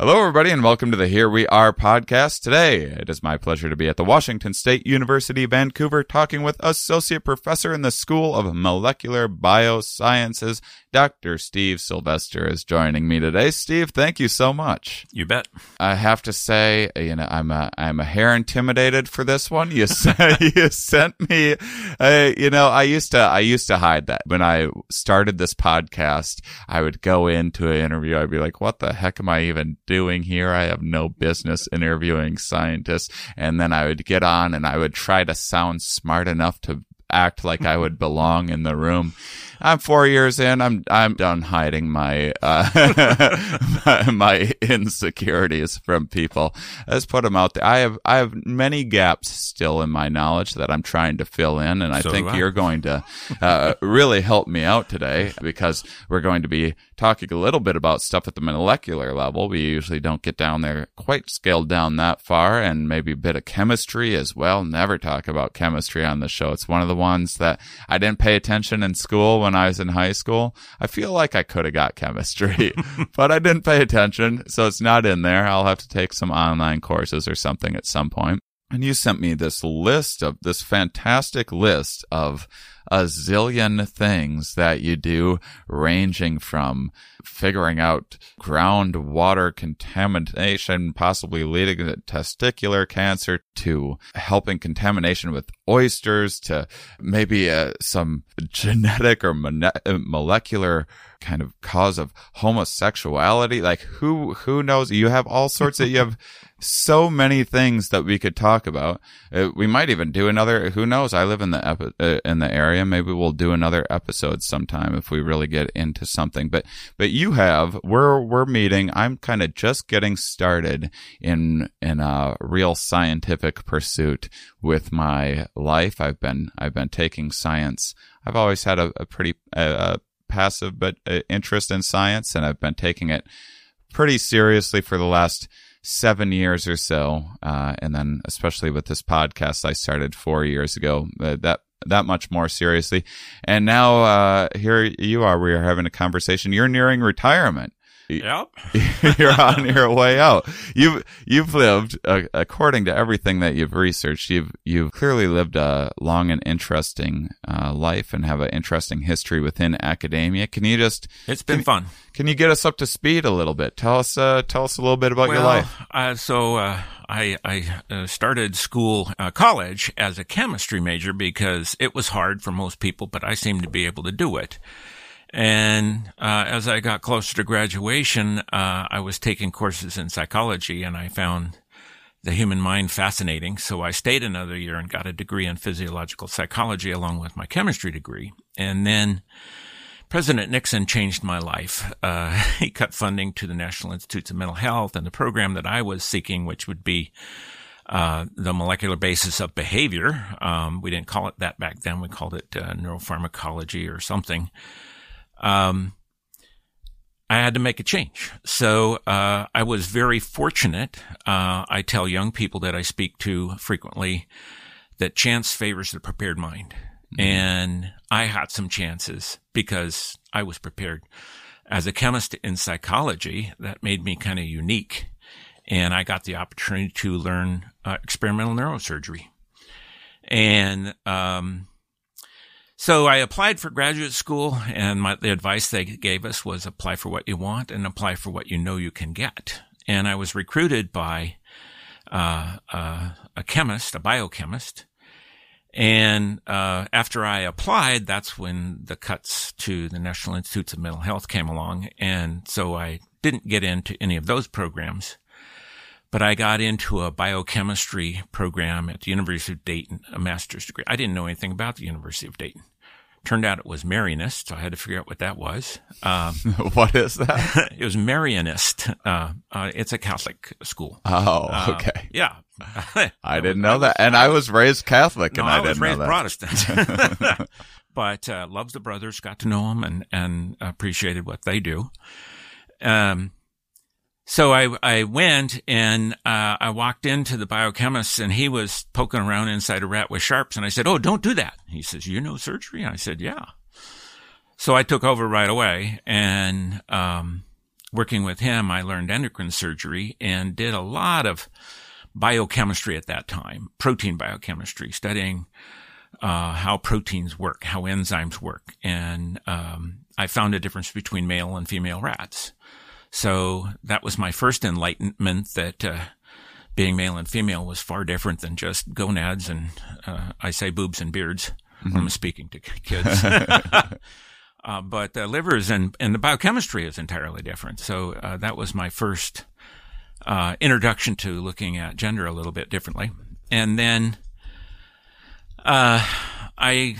Hello, everybody, and welcome to the Here We Are podcast. Today, it is my pleasure to be at the Washington State University, Vancouver, talking with Associate Professor in the School of Molecular Biosciences, Dr. Steve Sylvester is joining me today. Steve, thank you so much. You bet. I have to say, you know, I'm a I'm a hair intimidated for this one. You sent you sent me, uh, you know, I used to I used to hide that when I started this podcast. I would go into an interview. I'd be like, "What the heck am I even doing here? I have no business interviewing scientists." And then I would get on and I would try to sound smart enough to act like I would belong in the room. I'm four years in. I'm I'm done hiding my uh, my, my insecurities from people. Let's put them out there. I have I have many gaps still in my knowledge that I'm trying to fill in, and I So think I. you're going to uh, really help me out today because we're going to be talking a little bit about stuff at the molecular level. We usually don't get down there quite scaled down that far, and maybe a bit of chemistry as well. Never talk about chemistry on the show. It's one of the ones that I didn't pay attention in school when I was in high school. I feel like I could have got chemistry, but I didn't pay attention, so it's not in there. I'll have to take some online courses or something at some point. And you sent me this list of this fantastic list of a zillion things that you do, ranging from figuring out groundwater contamination, possibly leading to testicular cancer, to helping contamination with oysters, to maybe uh, some genetic or uh, molecular kind of cause of homosexuality. Like who who knows? You have all sorts of you have so many things that we could talk about. Uh, we might even do another. Who knows? I live in the epi- uh, in the area. Maybe we'll do another episode sometime if we really get into something. But but you have we're we're meeting. I'm kind of just getting started in in a real scientific pursuit with my life. I've been I've been taking science. I've always had a, a pretty uh, passive but uh, interest in science, and I've been taking it pretty seriously for the last seven years or so. Uh, and then, especially with this podcast, I started four years ago. Uh, that that much more seriously, and now uh, here you are. We are having a conversation. You're nearing retirement. Yep. you're on your way out. You've you've lived uh, according to everything that you've researched. You've you've clearly lived a long and interesting uh, life and have an interesting history within academia. Can you just It's been fun. can you get us up to speed a little bit? Tell us uh, tell us a little bit about your life. Uh, so uh, I, I uh, started school, uh, college as a chemistry major because it was hard for most people, but I seemed to be able to do it. And uh, as I got closer to graduation, uh, I was taking courses in psychology, and I found the human mind fascinating. So I stayed another year and got a degree in physiological psychology along with my chemistry degree. And then President Nixon changed my life. Uh, he cut funding to the National Institutes of Mental Health and the program that I was seeking, which would be uh, the molecular basis of behavior. Um, we didn't call it that back then. We called it uh, neuropharmacology or something. Um, I had to make a change. So uh, I was very fortunate. Uh, I tell young people that I speak to frequently that chance favors the prepared mind. And I had some chances because I was prepared. As a chemist in psychology, that made me kind of unique. And I got the opportunity to learn uh, experimental neurosurgery. And um, so I applied for graduate school, and my, the advice they gave us was apply for what you want and apply for what you know you can get. And I was recruited by uh, uh, a chemist, a biochemist. And uh, after I applied, that's when the cuts to the National Institutes of Mental Health came along. And so I didn't get into any of those programs. But I got into a biochemistry program at the University of Dayton, a master's degree. I didn't know anything about the University of Dayton. Turned out it was Marianist, so I had to figure out what that was. Um, what is that? it was Marianist. Uh, uh, it's a Catholic school. Oh, Uh, okay. Yeah. I didn't know that, and I was raised Catholic, No, and I, I, was didn't raised know that. Protestant. but uh, loves the brothers, got to know them, and and appreciated what they do. Um, so I I went and uh, I walked into the biochemist, and he was poking around inside a rat with sharps, and I said, "Oh, don't do that." He says, "You know surgery?" I said, "Yeah." So I took over right away, and um, working with him, I learned endocrine surgery and did a lot of biochemistry at that time, protein biochemistry, studying uh, how proteins work, how enzymes work. And um, I found a difference between male and female rats. So that was my first enlightenment that uh, being male and female was far different than just gonads and uh, I say boobs and beards mm-hmm. when I'm speaking to kids. uh, but the livers and, and the biochemistry is entirely different. So uh, that was my first uh, introduction to looking at gender a little bit differently. And then uh, I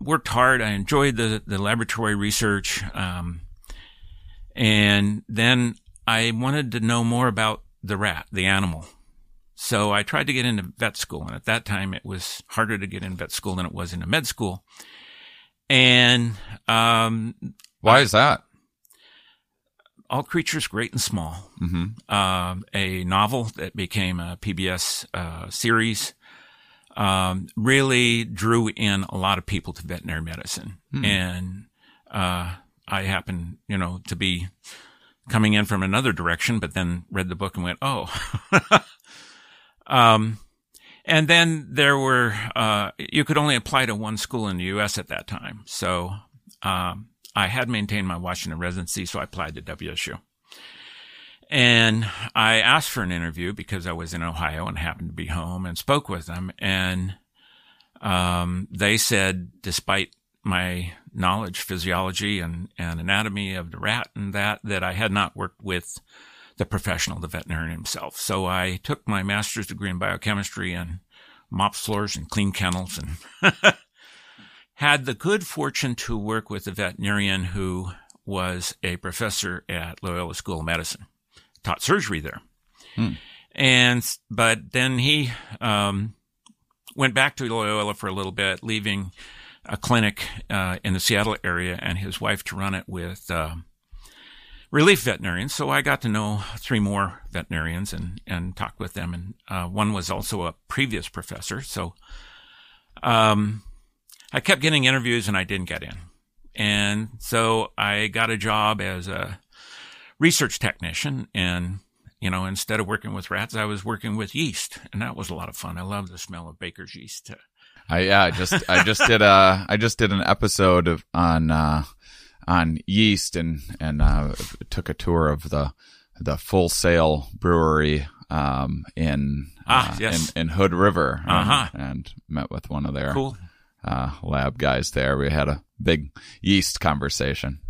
worked hard. I enjoyed the, the laboratory research. Um, and then I wanted to know more about the rat, the animal. So I tried to get into vet school. And at that time, it was harder to get in vet school than it was in a med school. And um, why is that? All Creatures Great and Small, mm-hmm. um, a novel that became a PBS uh, series, um, really drew in a lot of people to veterinary medicine. Mm. And uh, I happen, you know, to be coming in from another direction, but then read the book and went, oh. um, and then there were, uh, you could only apply to one school in the U.S. at that time. So, um, I had maintained my Washington residency, so I applied to WSU. And I asked for an interview because I was in Ohio and happened to be home and spoke with them. And um, they said, despite my knowledge, physiology and, and anatomy of the rat and that, that I had not worked with the professional, the veterinarian himself. So I took my master's degree in biochemistry and mopped floors and cleaned kennels and had the good fortune to work with a veterinarian who was a professor at Loyola School of Medicine, taught surgery there. Hmm. And, but then he, um, went back to Loyola for a little bit, leaving a clinic uh, in the Seattle area and his wife to run it with uh, relief veterinarians. So I got to know three more veterinarians and, and talked with them. And uh, one was also a previous professor. So um, I kept getting interviews and I didn't get in. And so I got a job as a research technician and you know, instead of working with rats, I was working with yeast, and that was a lot of fun. I love the smell of baker's yeast. I yeah, I just I just did a I just did an episode of on uh, on yeast and and uh, took a tour of the the Full Sail Brewery um, in ah, uh, yes. in, in Hood River uh-huh. and, and, met with one of their cool. uh, lab guys there. We had a big yeast conversation.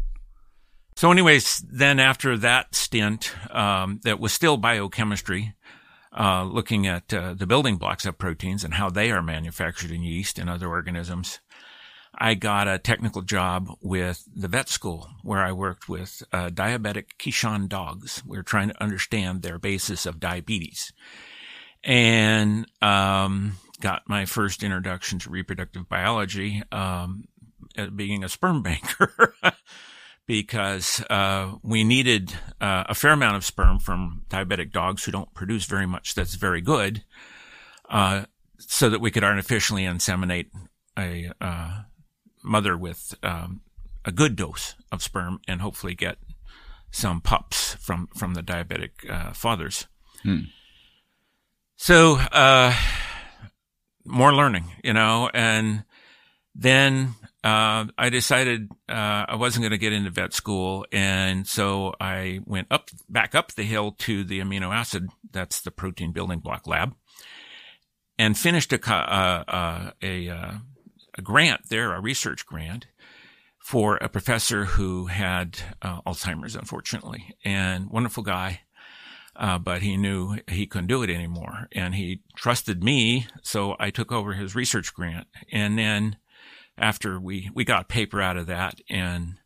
So, anyways, then after that stint, um, that was still biochemistry, uh, looking at uh, the building blocks of proteins and how they are manufactured in yeast and other organisms. I got a technical job with the vet school where I worked with uh, diabetic Keeshond dogs. We were trying to understand their basis of diabetes and um, got my first introduction to reproductive biology um, being a sperm banker. because uh, we needed uh, a fair amount of sperm from diabetic dogs who don't produce very much that's very good, uh, so that we could artificially inseminate a uh, mother with um, a good dose of sperm and hopefully get some pups from from the diabetic uh, fathers. Hmm. So uh, more learning, you know, and then uh, I decided uh, I wasn't going to get into vet school, and so I went up back up the hill to the amino acid. That's the protein building block lab, and finished a uh, uh a, uh, a grant there, a research grant for a professor who had uh, Alzheimer's, unfortunately, and wonderful guy. but he knew he couldn't do it anymore, and he trusted me, so I took over his research grant, and then after we, we got paper out of that and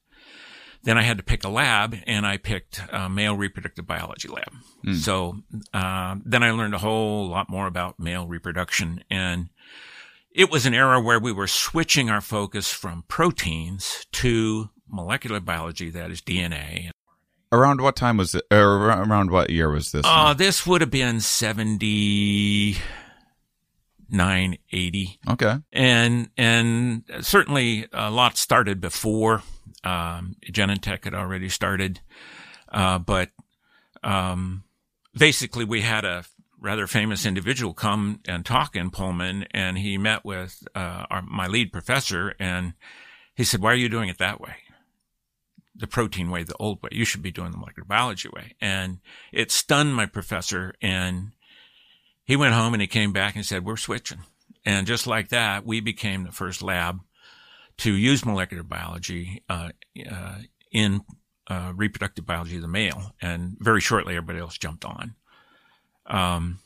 then I had to pick a lab and I picked a male reproductive biology lab. Mm. So, uh, then I learned a whole lot more about male reproduction and it was an era where we were switching our focus from proteins to molecular biology, that is DNA. Around what time was it? Or around what year was this? Uh, this would have been 79, 80. okay. And, and certainly a lot started before, um, Genentech had already started. Uh, but, um, basically we had a rather famous individual come and talk in Pullman and he met with, uh, our, my lead professor and he said, why are you doing it that way? the protein way, the old way. You should be doing the molecular biology way. And it stunned my professor. And he went home and he came back and said, we're switching. And just like that, we became the first lab to use molecular biology, uh, uh, in, uh, reproductive biology of the male. And very shortly, everybody else jumped on. Um,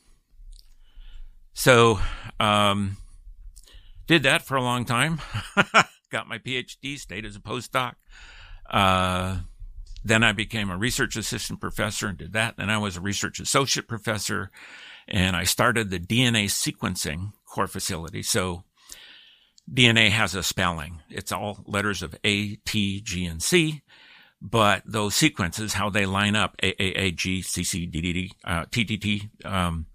so, um, did that for a long time. Got my PhD, stayed as a postdoc. Uh, then I became a research assistant professor and did that. Then I was a research associate professor and I started the DNA sequencing core facility. So DNA has a spelling. It's all letters of A, T, G, and C. But those sequences, how they line up, A, A, A, G, C, C, D, D, D, uh, T, T, T, um,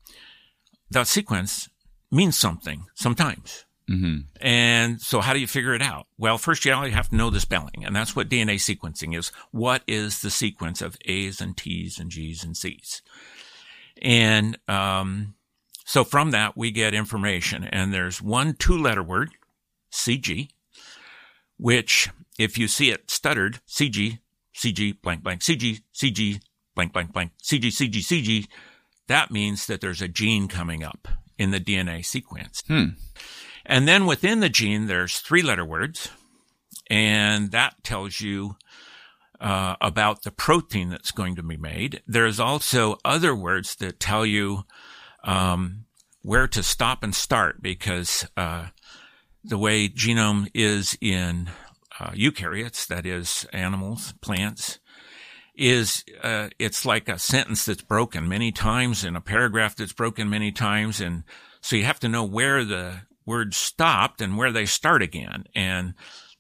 that sequence means something sometimes. Mm-hmm. And so how do you figure it out? Well, first you have to know the spelling. And that's what DNA sequencing is. What is the sequence of A's and T's and G's and C's? And, um, so from that we get information and there's one two letter word, CG, which if you see it stuttered, CG, CG, blank, blank, CG, CG, blank, blank, blank, CG, CG, CG, that means that there's a gene coming up in the DNA sequence. Hmm. And then within the gene, there's three letter words, and that tells you uh, about the protein that's going to be made. There's also other words that tell you um, where to stop and start because uh, the way genome is in uh, eukaryotes, that is animals, plants, is uh, it's like a sentence that's broken many times and a paragraph that's broken many times, and so you have to know where the words stopped and where they start again. And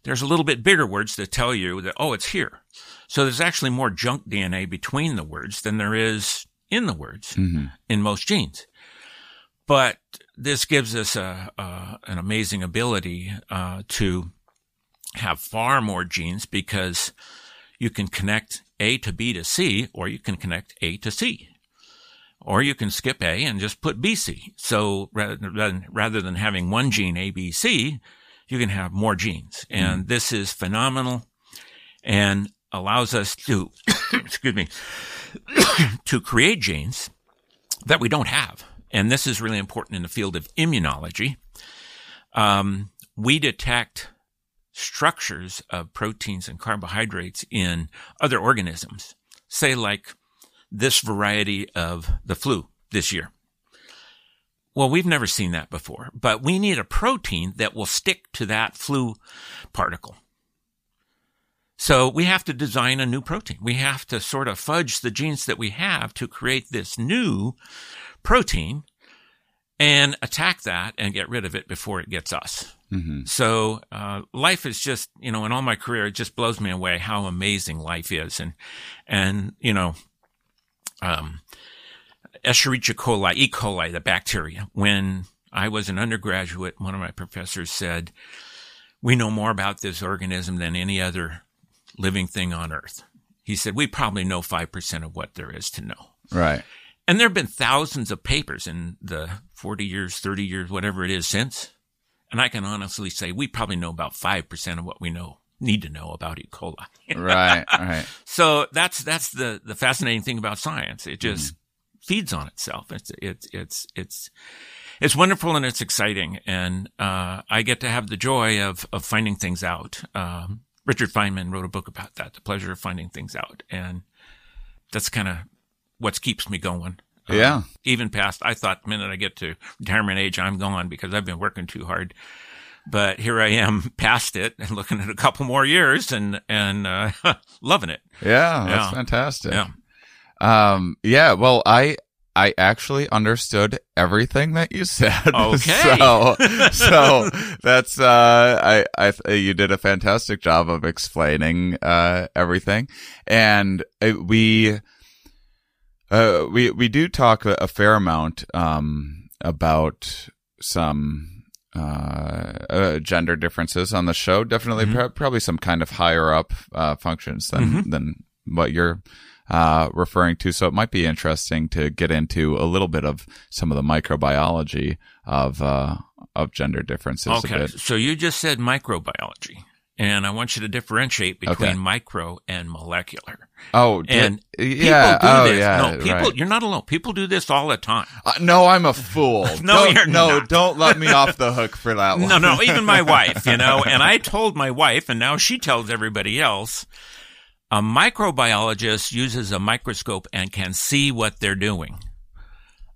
there's a little bit bigger words that tell you that, oh, it's here. So there's actually more junk DNA between the words than there is in the words Mm-hmm. in most genes. But this gives us a, a an amazing ability uh, to have far more genes because you can connect A to B to C, or you can connect A to C or you can skip A and just put BC. So rather than, rather than having one gene ABC, you can have more genes. And this is phenomenal and allows us to, excuse me, to create genes that we don't have. And this is really important in the field of immunology. Um, we detect structures of proteins and carbohydrates in other organisms, say like this variety of the flu this year. Well, we've never seen that before, but we need a protein that will stick to that flu particle. So we have to design a new protein. We have to sort of fudge the genes that we have to create this new protein and attack that and get rid of it before it gets us. Mm-hmm. So uh, life is just, you know, in all my career, it just blows me away how amazing life is, and and you know, um, Escherichia coli, E. coli, the bacteria. When I was an undergraduate, one of my professors said, "We know more about this organism than any other living thing on Earth." He said, "We probably know five percent of what there is to know." Right. And there have been thousands of papers in the 40 years, 30 years, whatever it is since. And I can honestly say we probably know about 5% of what we know, need to know about E. coli. Right. Right. So that's, that's the, the fascinating thing about science. It just mm-hmm. Feeds on itself. It's, it's, it's, it's, it's wonderful and it's exciting. And, uh, I get to have the joy of, of finding things out. Um, Richard Feynman wrote a book about that, The Pleasure of Finding Things Out. And that's kind of what keeps me going. Um, Yeah. even past, I thought the minute I get to retirement age, I'm gone because I've been working too hard. But here I am past it and looking at a couple more years and, and, uh, loving it. Yeah. That's Yeah. fantastic. Yeah. Um, yeah. Well, I, I actually understood everything that you said. Okay. so, so that's, uh, I, I, you did a fantastic job of explaining, uh, everything. And uh, we, uh, we, we do talk a, a fair amount, um, about some, uh, uh, gender differences on the show. Definitely, Mm-hmm. pr- probably some kind of higher up, uh, functions than, than what you're, uh, referring to. So it might be interesting to get into a little bit of some of the microbiology of, uh, of gender differences a Okay. So you just said microbiology. And I want you to differentiate between Okay. micro and molecular. Oh, And yeah. people do oh, this. yeah. no, people, right. you're not alone. People do this all the time. Uh, no, I'm a fool. No, Don't- you're no, not. don't let me off the hook for that one. No, no, even my wife, you know, and I told my wife, and now she tells everybody else, a microbiologist uses a microscope and can see what they're doing.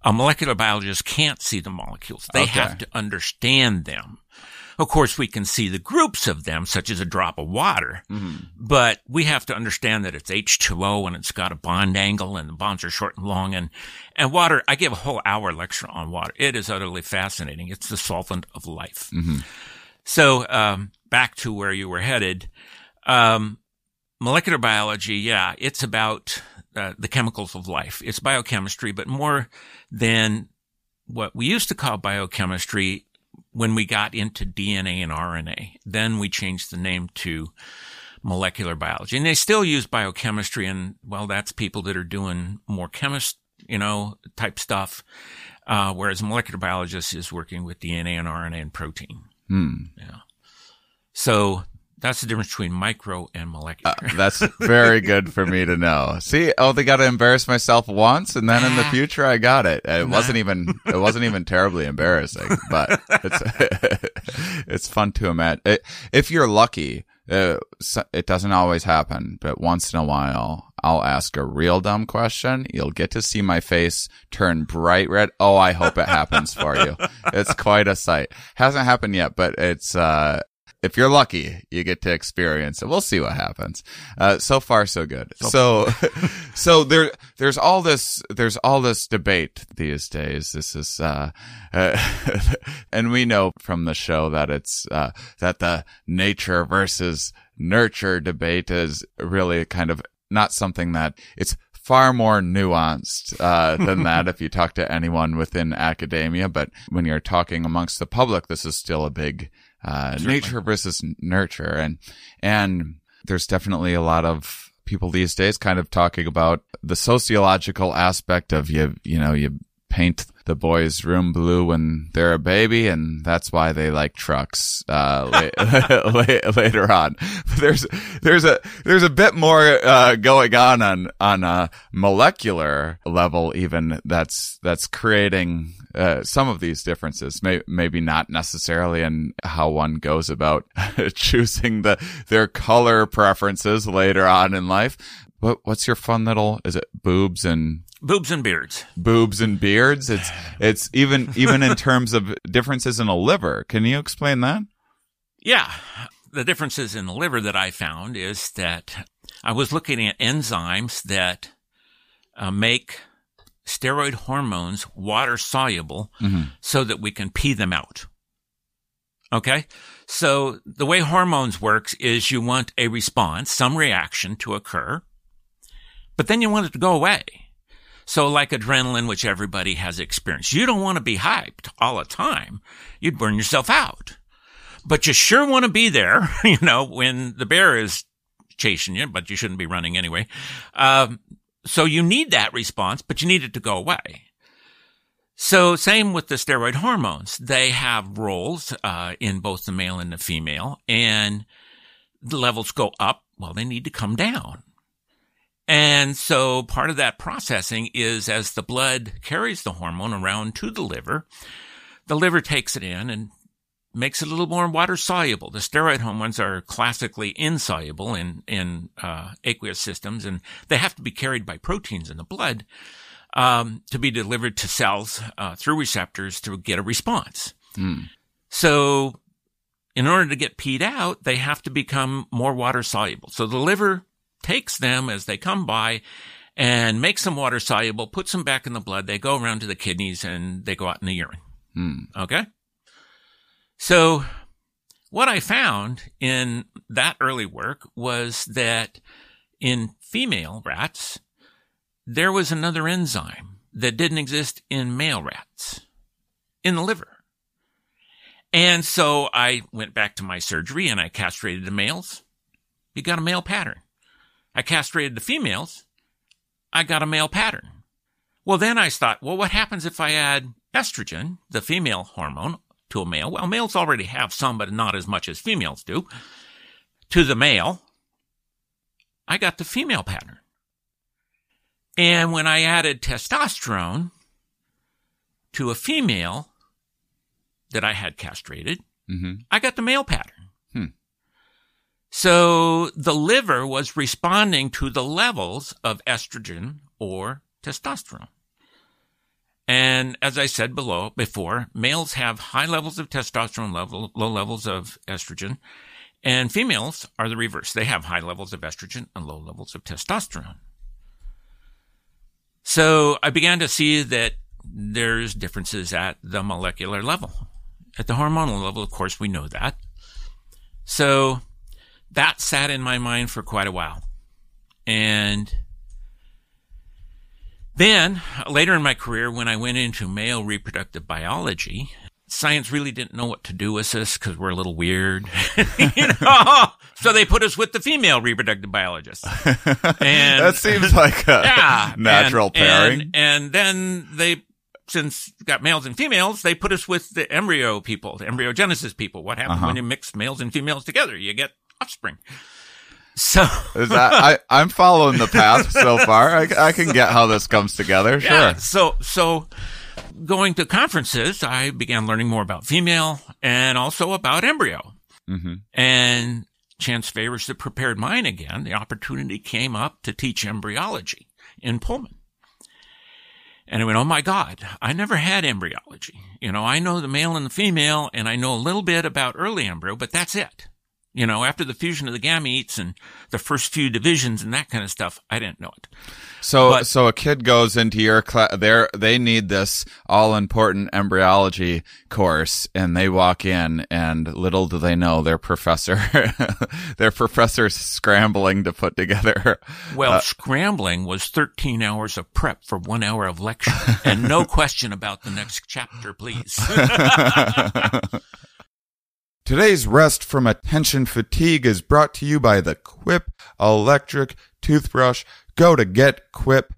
A molecular biologist can't see the molecules. They Okay. have to understand them. Of course, we can see the groups of them, such as a drop of water, but we have to understand that it's H2O and it's got a bond angle and the bonds are short and long. And, and water, I give a whole hour lecture on water. It is utterly fascinating. It's the solvent of life. So, um, back to where you were headed. Um, molecular biology, yeah, it's about uh, the chemicals of life. It's biochemistry, but more than what we used to call biochemistry when we got into DNA and RNA. Then we changed the name to molecular biology. And they still use biochemistry and well, that's people that are doing more chemist, you know, type stuff. Uh, whereas molecular biologist is working with DNA and RNA and protein. Hmm. Yeah. So that's the difference between micro and molecular. Uh, That's very good for me to know. See, oh, they got to embarrass myself once, and then in the future, I got it. It wasn't even it wasn't even terribly embarrassing, but it's it's fun to imagine. If you're lucky, uh, it doesn't always happen, but once in a while, I'll ask a real dumb question. You'll get to see my face turn bright red. Oh, I hope it happens for you. It's quite a sight. Hasn't happened yet, but it's uh if you're lucky, you get to experience it. We'll see what happens. Uh, so far, so good. So, so there, there's all this, there's all this debate these days. This is, uh, uh and we know from the show that it's, uh, that the nature versus nurture debate is really kind of not something that it's far more nuanced uh, than that if you talk to anyone within academia. But when you're talking amongst the public, this is still a big uh, nature versus nurture, and and there's definitely a lot of people these days kind of talking about the sociological aspect of you. You know, you paint the boys' room blue when they're a baby, and that's why they like trucks uh, la- la- later on. But there's there's a there's a bit more uh, going on on on a molecular level, even that's that's creating uh, some of these differences. May, maybe not necessarily in how one goes about choosing the their color preferences later on in life. What what's your fun little? Is it boobs and Boobs and beards. boobs and beards. It's it's even even in terms of differences in a liver. Can you explain that? Yeah. The differences in the liver that I found is that I was looking at enzymes that uh, make steroid hormones water soluble so that we can pee them out. Okay. So the way hormones works is you want a response, some reaction to occur, but then you want it to go away. So like adrenaline, which everybody has experienced, you don't want to be hyped all the time. You'd burn yourself out but you sure want to be there, you know, when the bear is chasing you, but you shouldn't be running anyway. Um, so you need that response, but you need it to go away. So same with the steroid hormones. They have roles, uh, in both the male and the female and the levels go up. Well, they need to come down. And so part of that processing is as the blood carries the hormone around to the liver, the liver takes it in and makes it a little more water soluble. The steroid hormones are classically insoluble in in uh, aqueous systems, and they have to be carried by proteins in the blood um, to be delivered to cells uh, through receptors to get a response. So, in order to get peed out, they have to become more water soluble. So the liver takes them as they come by and make some water soluble, put some back in the blood. They go around to the kidneys and they go out in the urine. Hmm. Okay. So what I found in that early work was that in female rats, there was another enzyme that didn't exist in male rats in the liver. And so I went back to my surgery and I castrated the males. You got a male pattern. I castrated the females. I got a male pattern. Well, then I thought, well, what happens if I add estrogen, the female hormone, to a male? Well, males already have some, but not as much as females do. To the male, I got the female pattern. And when I added testosterone to a female that I had castrated, hmm I got the male pattern. Hmm. So the liver was responding to the levels of estrogen or testosterone. And as I said below before, males have high levels of testosterone level, low levels of estrogen, and females are the reverse. They have high levels of estrogen and low levels of testosterone. So I began to see that there's differences at the molecular level. At the hormonal level, of course, we know that. So that sat in my mind for quite a while. And then later in my career, when I went into male reproductive biology, science really didn't know what to do with us because we're a little weird. you know? So they put us with the female reproductive biologists. And that seems like a yeah, natural and, pairing. And, and then they, since got males and females, they put us with the embryo people, the embryogenesis people. What happens Uh-huh. when you mix males and females together? You get offspring. So Is that I? I'm following the path so far. I, I can get how this comes together. Sure. yeah, so so going to conferences, I began learning more about female and also about embryo. hmm And chance favors the prepared mind again. The opportunity came up to teach embryology in Pullman. And I went, oh my God, I never had embryology. You know, I know the male and the female, and I know a little bit about early embryo, but that's it. You know, after the fusion of the gametes and the first few divisions and that kind of stuff, I didn't know it. So, But- so a kid goes into your class. They they need this all important embryology course, and they walk in, and little do they know their professor, their professor's scrambling to put together. Well, uh, scrambling was 13 hours of prep for one hour of lecture and no question about the next chapter, please. Today's rest from attention fatigue is brought to you by the Quip electric toothbrush. Go to getquip.com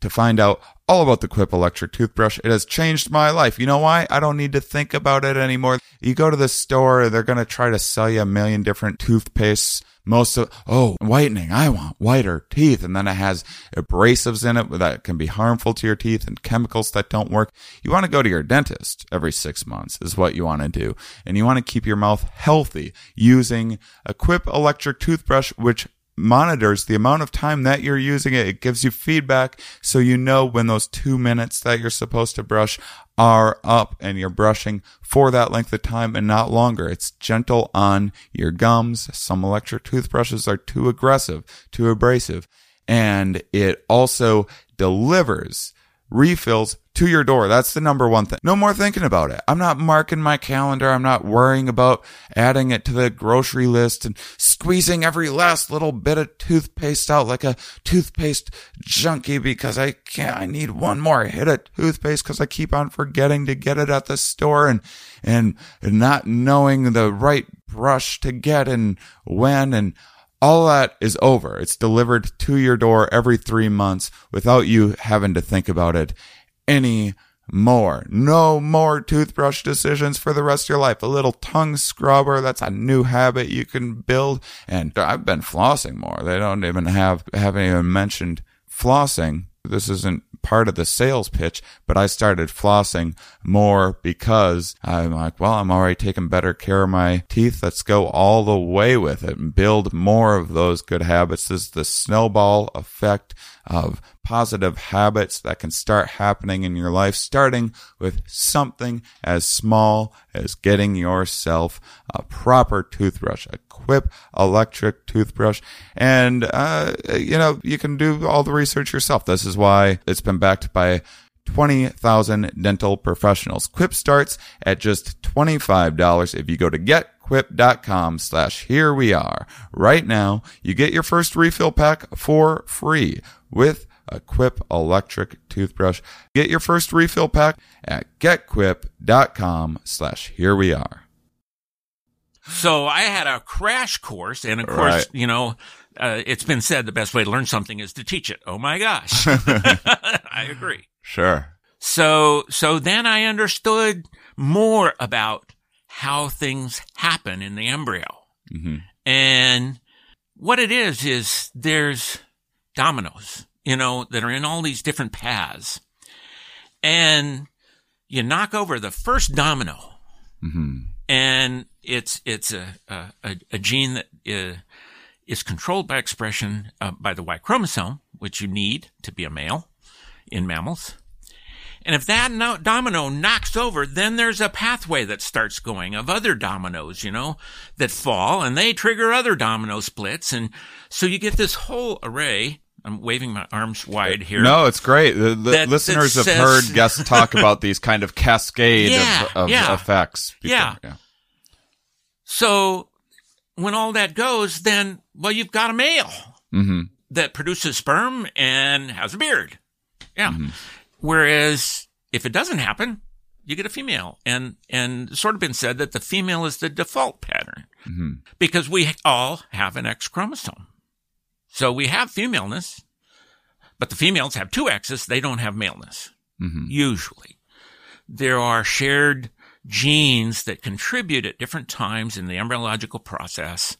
to find out all about the Quip electric toothbrush. It has changed my life. You know why? I don't need to think about it anymore. You go to the store, they're going to try to sell you a million different toothpastes. Most of, oh, whitening. I want whiter teeth. And then it has abrasives in it that can be harmful to your teeth and chemicals that don't work. You want to go to your dentist every six months is what you want to do. And you want to keep your mouth healthy using a Quip electric toothbrush, which monitors the amount of time that you're using it. It gives you feedback so you know when those two minutes that you're supposed to brush are up and you're brushing for that length of time and not longer. It's gentle on your gums. Some electric toothbrushes are too aggressive, too abrasive. And it also delivers refills to your door. That's the number one thing. No more thinking about it. I'm not marking my calendar. I'm not worrying about adding it to the grocery list and squeezing every last little bit of toothpaste out like a toothpaste junkie because I can't, I need one more hit of toothpaste because I keep on forgetting to get it at the store and, and not knowing the right brush to get and when and all that is over. It's delivered to your door every three months without you having to think about it any more. No more toothbrush decisions for the rest of your life. A little tongue scrubber. That's a new habit you can build. And I've been flossing more. They don't even have, haven't even mentioned flossing. This isn't part of the sales pitch, but I started flossing more because I'm like, well, I'm already taking better care of my teeth. Let's go all the way with it and build more of those good habits. This is the snowball effect of positive habits that can start happening in your life, starting with something as small is getting yourself a proper toothbrush, a Quip electric toothbrush. And, uh, you know, you can do all the research yourself. This is why it's been backed by 20,000 dental professionals. Quip starts at just $25 if you go to getquip.com slash here we are. Right now, you get your first refill pack for free with a Quip electric toothbrush. Get your first refill pack at getquip.com slash here we are. So I had a crash course, and of course, Right. you know, uh, it's been said the best way to learn something is to teach it. Oh my gosh, I agree. Sure. So, so then I understood more about how things happen in the embryo. hmm And what it is, is there's dominoes, you know, that are in all these different paths. And you knock over the first domino hmm and it's, it's a, a, a- a gene that is, is controlled by expression uh, by the Y chromosome, which you need to be a male in mammals. And if that no- domino knocks over, then there's a pathway that starts going of other dominoes, you know, that fall and they trigger other domino splits. And so you get this whole array. I'm waving my arms wide here. No, it's great. The, the That- listeners that have heard guests talk about these kind of cascade Yeah, of, of yeah. effects. before. Yeah. So when all that goes, then, well, you've got a male hmm that produces sperm and has a beard. Yeah. Whereas if it doesn't happen, you get a female. And, and it's sort of been said that the female is the default pattern hmm because we all have an X chromosome. So we have femaleness, but the females have two X's. They don't have maleness. hmm Usually there are shared genes that contribute at different times in the embryological process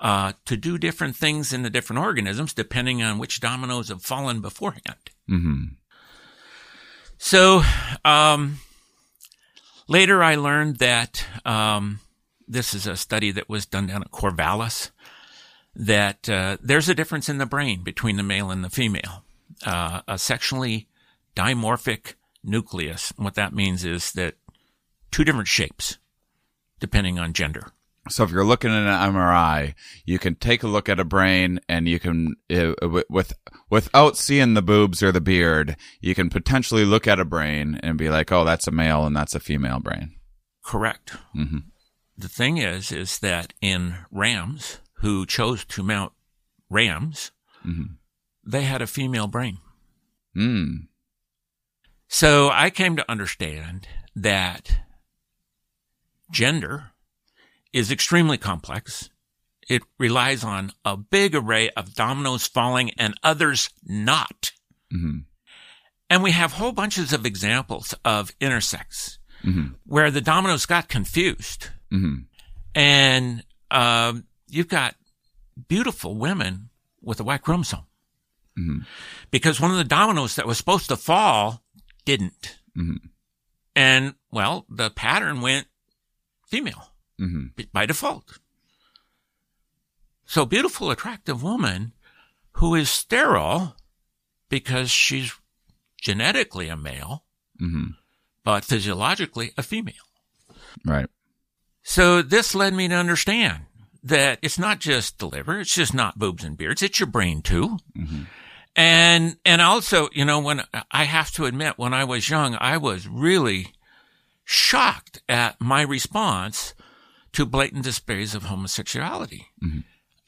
uh, to do different things in the different organisms depending on which dominoes have fallen beforehand. hmm So um, later, I learned that um, this is a study that was done down at Corvallis. That uh, there's a difference in the brain between the male and the female. Uh, a sexually dimorphic nucleus. And what that means is that two different shapes, depending on gender. So if you're looking at an MRI, you can take a look at a brain, and you can, uh, with without seeing the boobs or the beard, you can potentially look at a brain and be like, "Oh, that's a male and that's a female brain." Correct. hmm The thing is, is that in rams who chose to mount rams, hmm they had a female brain. Mm. So I came to understand that gender is extremely complex. It relies on a big array of dominoes falling and others not. hmm And we have whole bunches of examples of intersex hmm where the dominoes got confused. hmm And um, you've got beautiful women with a Y chromosome hmm because one of the dominoes that was supposed to fall didn't. hmm And well, the pattern went female hmm by default. So beautiful, attractive woman who is sterile because she's genetically a male, hmm but physiologically a female. Right. So this led me to understand that it's not just the liver. It's just not boobs and beards. It's your brain too. hmm And, and also, you know, when I have to admit, when I was young, I was really shocked at my response to blatant displays of homosexuality. Mhm.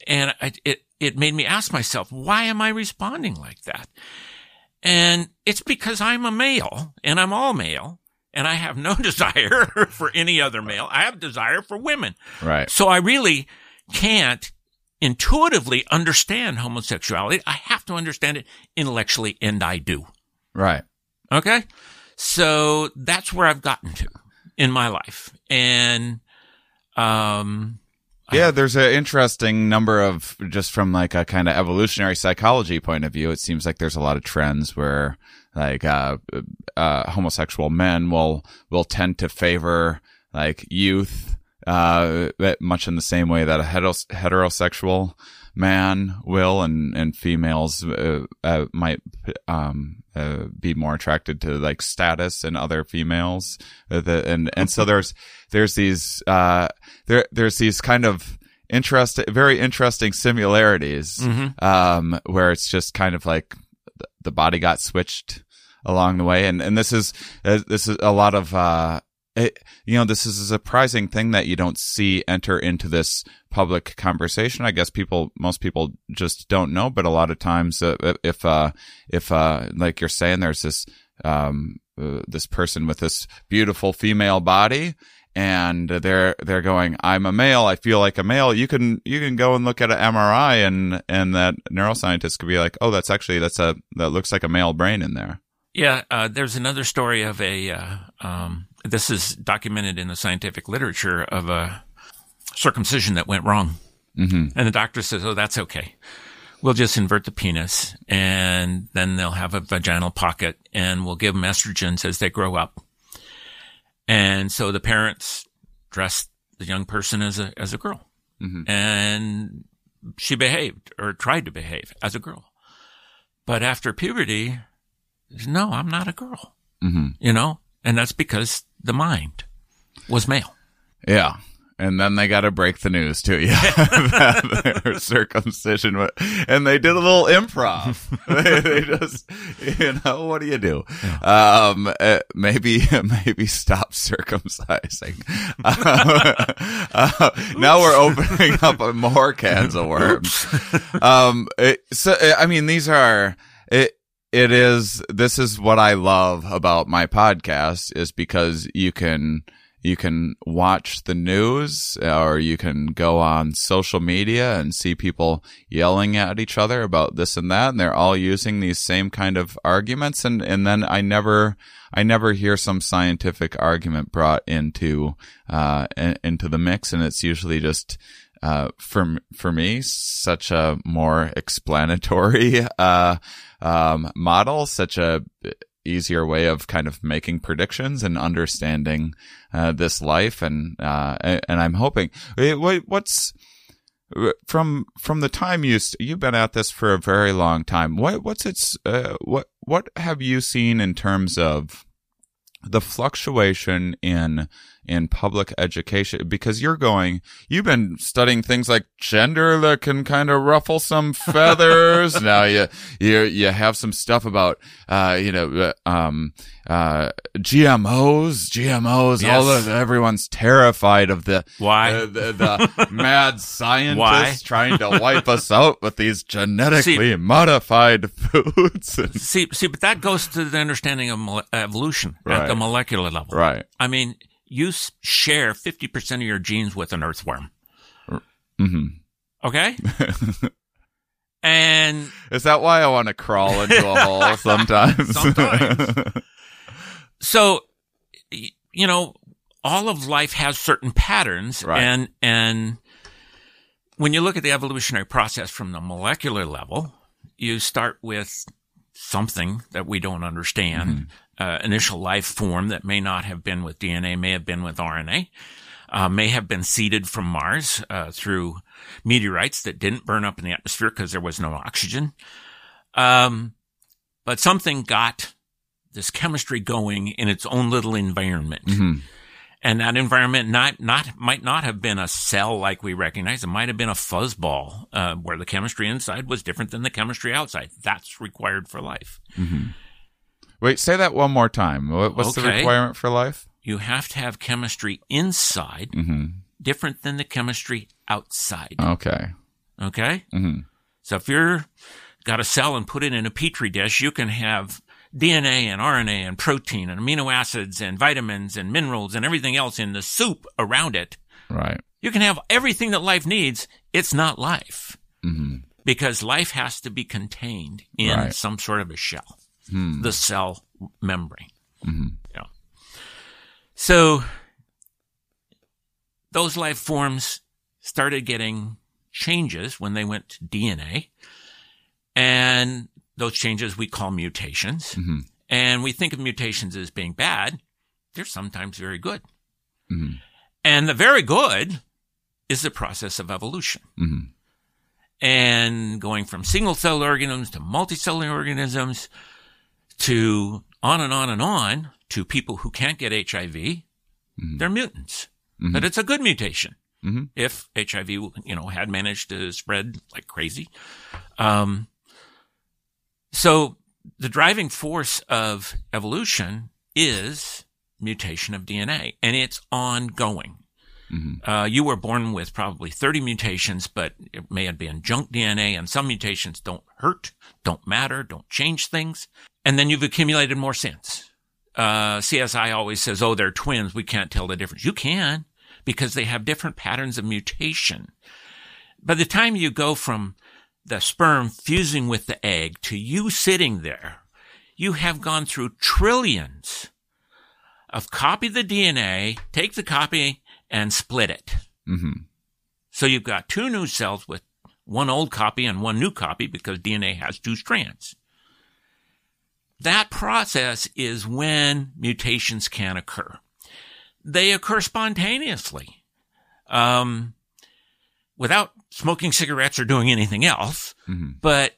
And I, it, it made me ask myself, why am I responding like that? And it's because I'm a male and I'm all male and I have no desire for any other male. I have desire for women. Right. So I really can't intuitively understand homosexuality. I have to understand it intellectually, and I do. Right. Okay. So that's where I've gotten to in my life. And, um, Yeah, there's an interesting number of just from like a kind of evolutionary psychology point of view. It seems like there's a lot of trends where like uh, uh, homosexual men will will tend to favor like youth, uh, much in the same way that a heterosexual man will, and and females uh, uh, might um, uh, be more attracted to like status and other females. Uh, the, and, and so there's, there's these, uh, there, there's these kind of, interesting, very interesting similarities, Mm-hmm. um, where it's just kind of like the body got switched along the way. And, and this is, uh, this is a lot of, uh, it, you know, this is a surprising thing that you don't see enter into this public conversation. I guess people, most people just don't know, but a lot of times, uh, if, uh, if, uh, like you're saying, there's this, um, uh, this person with this beautiful female body and they're they're going i'm a male i feel like a male you can you can go and look at an mri and and that neuroscientist could be like oh that's actually that's a that looks like a male brain in there Yeah, uh, there's another story of a. Uh, um, this is documented in the scientific literature of a circumcision that went wrong, mm-hmm. and the doctor says, "Oh, that's okay. We'll just invert the penis, and then they'll have a vaginal pocket, and we'll give them estrogens as they grow up." And so the parents dressed the young person as a as a girl, Mhm. and she behaved or tried to behave as a girl. But after puberty, no, I'm not a girl Mm-hmm. you know, and that's because the mind was male. yeah. And then they got to break the news to you. That their circumcision wa- and they did a little improv. They, they just you know what do you do? Um uh, maybe maybe stop circumcising. Uh, uh, now we're opening up more cans of worms. Um it, so i mean these are it it is this is what i love about my podcast is because you can you can watch the news or you can go on social media and see people yelling at each other about this and that and they're all using these same kind of arguments. And and then I never I never hear some scientific argument brought into uh in, into the mix and it's usually just uh, for for me, such a more explanatory uh, um, model, such a easier way of kind of making predictions and understanding uh, this life, and uh, and I'm hoping eh, what's from from the time you you've been at this for a very long time. What what's its uh, what what have you seen in terms of the fluctuation in in public education because you're going you've been studying things like gender that can kind of ruffle some feathers now you you you have some stuff about uh you know uh, um uh GMOs GMOs all of everyone's terrified of the Why? uh, the, the mad scientists Why? trying to wipe us out with these genetically modified foods and, See, see, but that goes to the understanding of mole- evolution at the molecular level. right I mean, you share 50% of your genes with an earthworm. hmm Okay? and Is that why I want to crawl into a hole sometimes? Sometimes. so, you know, all of life has certain patterns Right. and, and when you look at the evolutionary process from the molecular level, you start with something that we don't understand, uh, initial life form that may not have been with DNA, may have been with RNA, uh, may have been seeded from Mars uh, through meteorites that didn't burn up in the atmosphere because there was no oxygen. Um, but something got this chemistry going in its own little environment. Mhm. And that environment not, not, might not have been a cell like we recognize. It might have been a fuzzball, uh, where the chemistry inside was different than the chemistry outside. That's required for life. Wait, say that one more time. What, what's the requirement for life? You have to have chemistry inside hmm different than the chemistry outside. Okay. Okay. hmm So if you're got a cell and put it in a petri dish, you can have DNA and RNA and protein and amino acids and vitamins and minerals and everything else in the soup around it. Right. You can have everything that life needs. It's not life hmm because life has to be contained in Right. some sort of a shell, Hmm. the cell membrane. Mhm. Yeah. So those life forms started getting changes when they went to DNA. And those changes we call mutations. Mhm. And we think of mutations as being bad. They're sometimes very good. Mhm. And the very good is the process of evolution. Mhm. And going from single cell organisms to multicellular organisms to on and on and on to people who can't get HIV. They're mutants, but it's a good mutation. Mhm. If HIV, you know, had managed to spread like crazy. Um, so the driving force of evolution is mutation of DNA and it's ongoing. Uh, you were born with probably 30 mutations, but it may have been junk DNA and some mutations don't hurt, don't matter, don't change things. And then you've accumulated more since. Uh, CSI always says, oh, they're twins. We can't tell the difference. You can because they have different patterns of mutation. By the time you go from the sperm fusing with the egg to you sitting there, you have gone through trillions of copy the DNA, take the copy and split it. Mhm. So you've got two new cells with one old copy and one new copy because DNA has two strands. That process is when mutations can occur. They occur spontaneously. Um, without smoking cigarettes or doing anything else, Mhm. but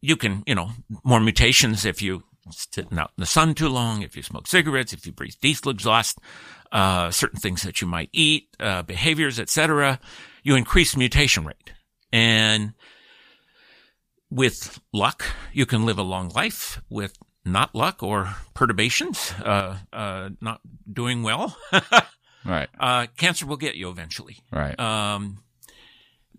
you can, you know, more mutations if you sitting out in the sun too long, if you smoke cigarettes, if you breathe diesel exhaust, uh, certain things that you might eat, uh, behaviors, etc. You increase mutation rate. And with luck, you can live a long life. With not luck or perturbations, uh, uh, not doing well, Right. uh, cancer will get you eventually Right. um,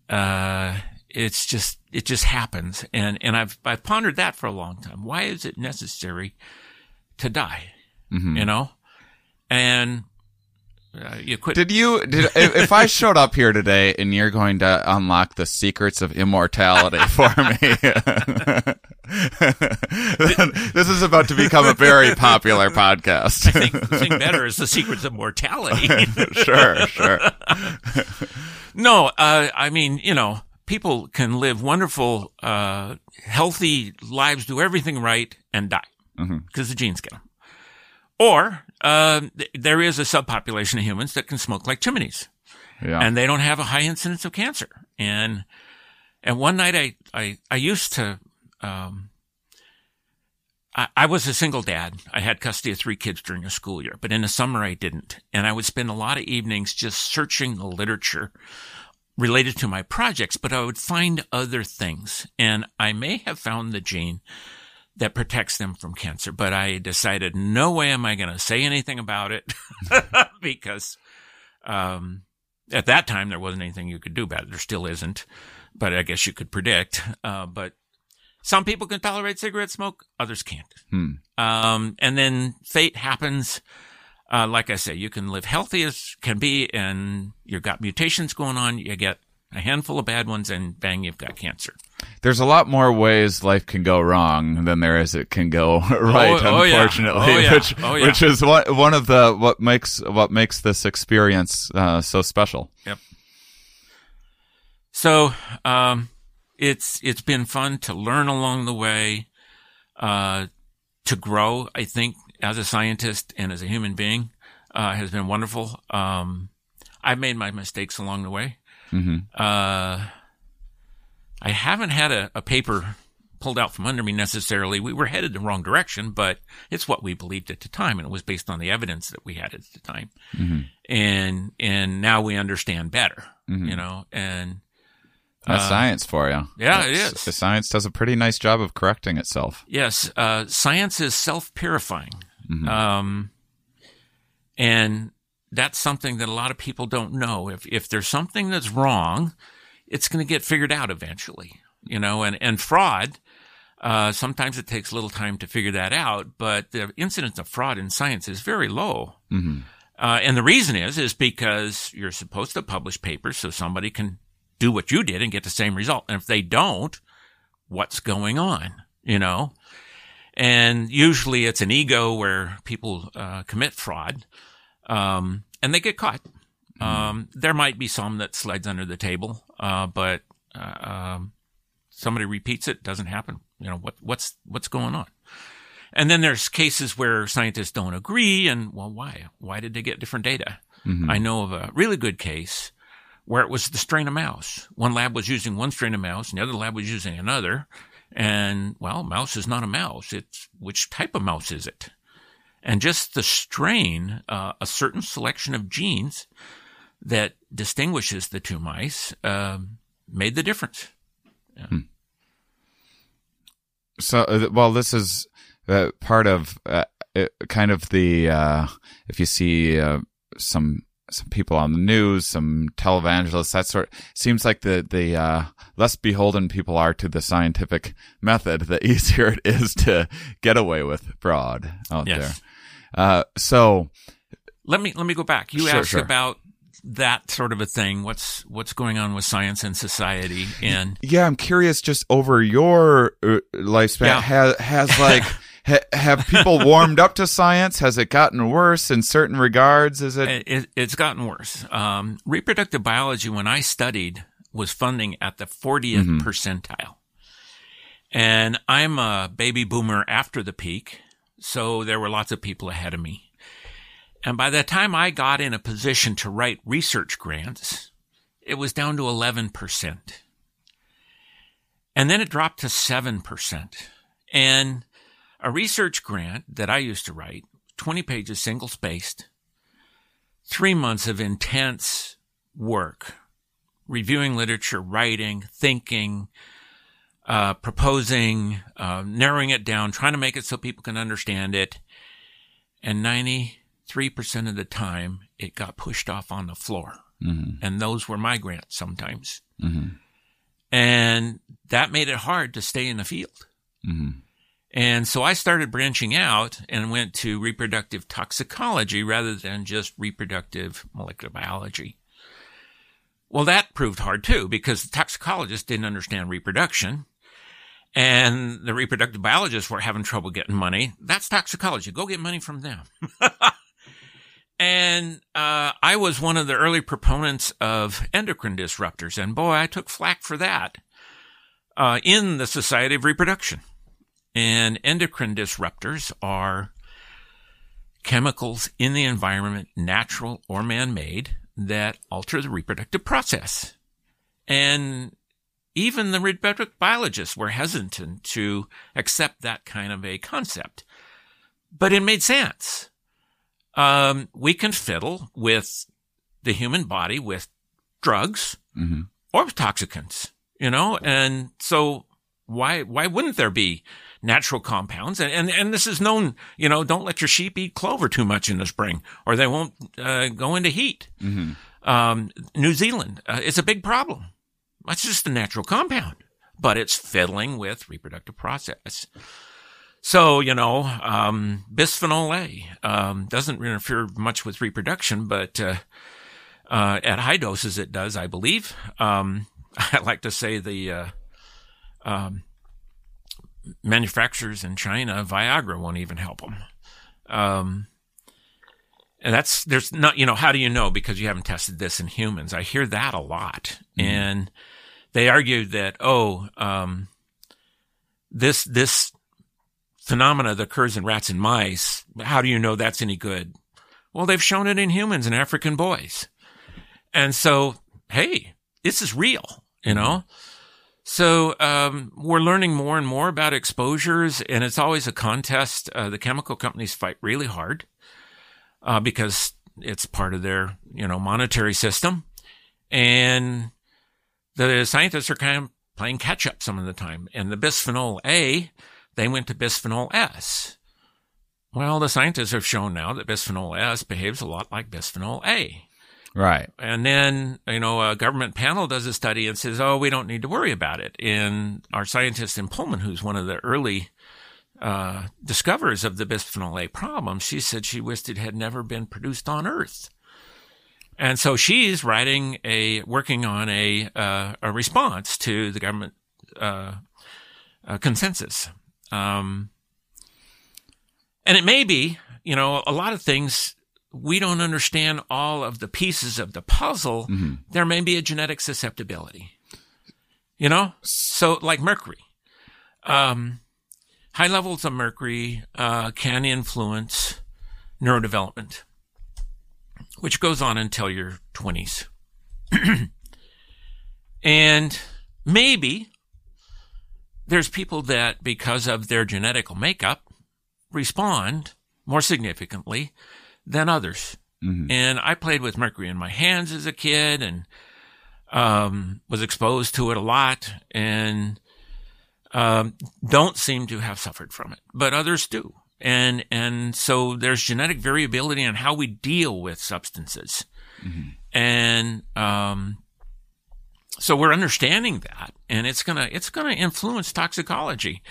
uh, it's just it just happens, and and I've I've pondered that for a long time. Why is it necessary to die? Mhm. You know, and uh, you quit. Did you did if I showed up here today and you're going to unlock the secrets of immortality for me? this is about to become a very popular podcast. I think the thing better is the secrets of mortality. sure, sure. no, uh, I mean you know people can live wonderful, uh, healthy lives, do everything right, and die because the genes get them. Or uh, th- there is a subpopulation of humans that can smoke like chimneys. Yeah. and they don't have a high incidence of cancer. And and one night I I, I used to um, I, I was a single dad. I had custody of three kids during a school year, but in the summer I didn't. And I would spend a lot of evenings just searching the literature related to my projects, but I would find other things. And I may have found the gene that protects them from cancer, but I decided no way am I going to say anything about it because um, at that time there wasn't anything you could do about it. There still isn't, but I guess you could predict. Uh, but some people can tolerate cigarette smoke, others can't. Hmm. Um, and then fate happens. Uh, like I say, you can live healthy as can be, and you've got mutations going on. You get a handful of bad ones, and bang, you've got cancer. There's a lot more ways life can go wrong than there is it can go right. oh, unfortunately, Oh, yeah. which Oh, yeah. which is one one of the what makes what makes this experience uh, so special. Yep. So um, it's it's been fun to learn along the way, uh, to grow. I think as a scientist and as a human being uh, has been wonderful. Um, I've made my mistakes along the way. hmm Uh, I haven't had a, a paper pulled out from under me necessarily. We were headed the wrong direction, but it's what we believed at the time, and it was based on the evidence that we had at the time. hmm And and now we understand better, Mhm. you know. And That's Uh, science for you. yeah, it That's- is. Science does a pretty nice job of correcting itself. Yes, uh, science is self purifying. Mhm. Um, and that's something that a lot of people don't know. If, if there's something that's wrong, it's going to get figured out eventually, you know, and, and fraud, uh, sometimes it takes a little time to figure that out, but the incidence of fraud in science is very low. hmm Uh, and the reason is, is because you're supposed to publish papers so somebody can do what you did and get the same result. And if they don't, what's going on? You know? And usually it's an ego where people, uh, commit fraud, um, and they get caught. Um, there might be some that slides under the table, uh, but, uh, um, somebody repeats it, doesn't happen. You know, what, what's, what's going on? And then there's cases where scientists don't agree and, well, why? Why did they get different data? Mhm. I know of a really good case where it was the strain of mouse. One lab was using one strain of mouse and the other lab was using another. And well, mouse is not a mouse. It's which type of mouse is it? And just the strain, uh, a certain selection of genes that distinguishes the two mice, uh, made the difference. Yeah. Hmm. So, uh, well, this is uh, part of uh, kind of the uh, if you see uh, some some people on the news, some televangelists, that sort. Seems like the the uh, less beholden people are to the scientific method, the easier it is to get away with fraud out yes. there. Uh, so let me let me go back. You sure, asked sure. about that sort of a thing. What's what's going on with science and society? And yeah, I'm curious. Just over your uh, lifespan, yeah. has has like. ha- have people warmed up to science? Has it gotten worse in certain regards? Is it? it it's gotten worse. Um, reproductive biology, when I studied, was funding at the 40th mm-hmm. percentile. And I'm a baby boomer after the peak. So there were lots of people ahead of me. And by the time I got in a position to write research grants, it was down to 11%. And then it dropped to 7%. And a research grant that I used to write, 20 pages single spaced, three months of intense work, reviewing literature, writing, thinking, uh, proposing, uh, narrowing it down, trying to make it so people can understand it. And 93% of the time, it got pushed off on the floor. Mm-hmm. And those were my grants sometimes. Mm-hmm. And that made it hard to stay in the field. Mm-hmm. And so I started branching out and went to reproductive toxicology rather than just reproductive molecular biology. Well, that proved hard too because the toxicologists didn't understand reproduction and the reproductive biologists were having trouble getting money. That's toxicology. Go get money from them. and uh, I was one of the early proponents of endocrine disruptors, and boy, I took flack for that uh, in the Society of Reproduction. And endocrine disruptors are chemicals in the environment, natural or man made, that alter the reproductive process. And even the reproductive biologists were hesitant to accept that kind of a concept. But it made sense. Um, we can fiddle with the human body with drugs mm-hmm. or toxicants, you know, and so why why wouldn't there be natural compounds. And, and, and this is known, you know, don't let your sheep eat clover too much in the spring or they won't uh, go into heat. Mm-hmm. Um, New Zealand, uh, it's a big problem. That's just a natural compound, but it's fiddling with reproductive process. So, you know, um, bisphenol A um, doesn't interfere much with reproduction, but uh, uh, at high doses it does, I believe. Um, I like to say the uh, um, manufacturers in China, Viagra won't even help them. Um, and that's, there's not, you know, how do you know? Because you haven't tested this in humans. I hear that a lot. Mm-hmm. And they argue that, oh, um, this, this phenomena that occurs in rats and mice, how do you know that's any good? Well, they've shown it in humans and African boys. And so, hey, this is real, you know? So um, we're learning more and more about exposures, and it's always a contest. Uh, the chemical companies fight really hard uh, because it's part of their you know monetary system, and the scientists are kind of playing catch up some of the time. And the bisphenol A, they went to bisphenol S. Well, the scientists have shown now that bisphenol S behaves a lot like bisphenol A. Right. And then, you know, a government panel does a study and says, oh, we don't need to worry about it. And our scientist in Pullman, who's one of the early uh, discoverers of the bisphenol A problem, she said she wished it had never been produced on Earth. And so she's writing a, working on a, uh, a response to the government uh, uh consensus. Um, and it may be, you know, a lot of things we don't understand all of the pieces of the puzzle, mm-hmm. there may be a genetic susceptibility. You know? So, like mercury. Um, high levels of mercury uh, can influence neurodevelopment, which goes on until your 20s. and maybe there's people that, because of their genetical makeup, respond more significantly than others. Mhm. And I played with mercury in my hands as a kid and um, was exposed to it a lot and um, don't seem to have suffered from it, but others do. And and so there's genetic variability in how we deal with substances, and um, so we're understanding that, and it's gonna it's gonna influence toxicology.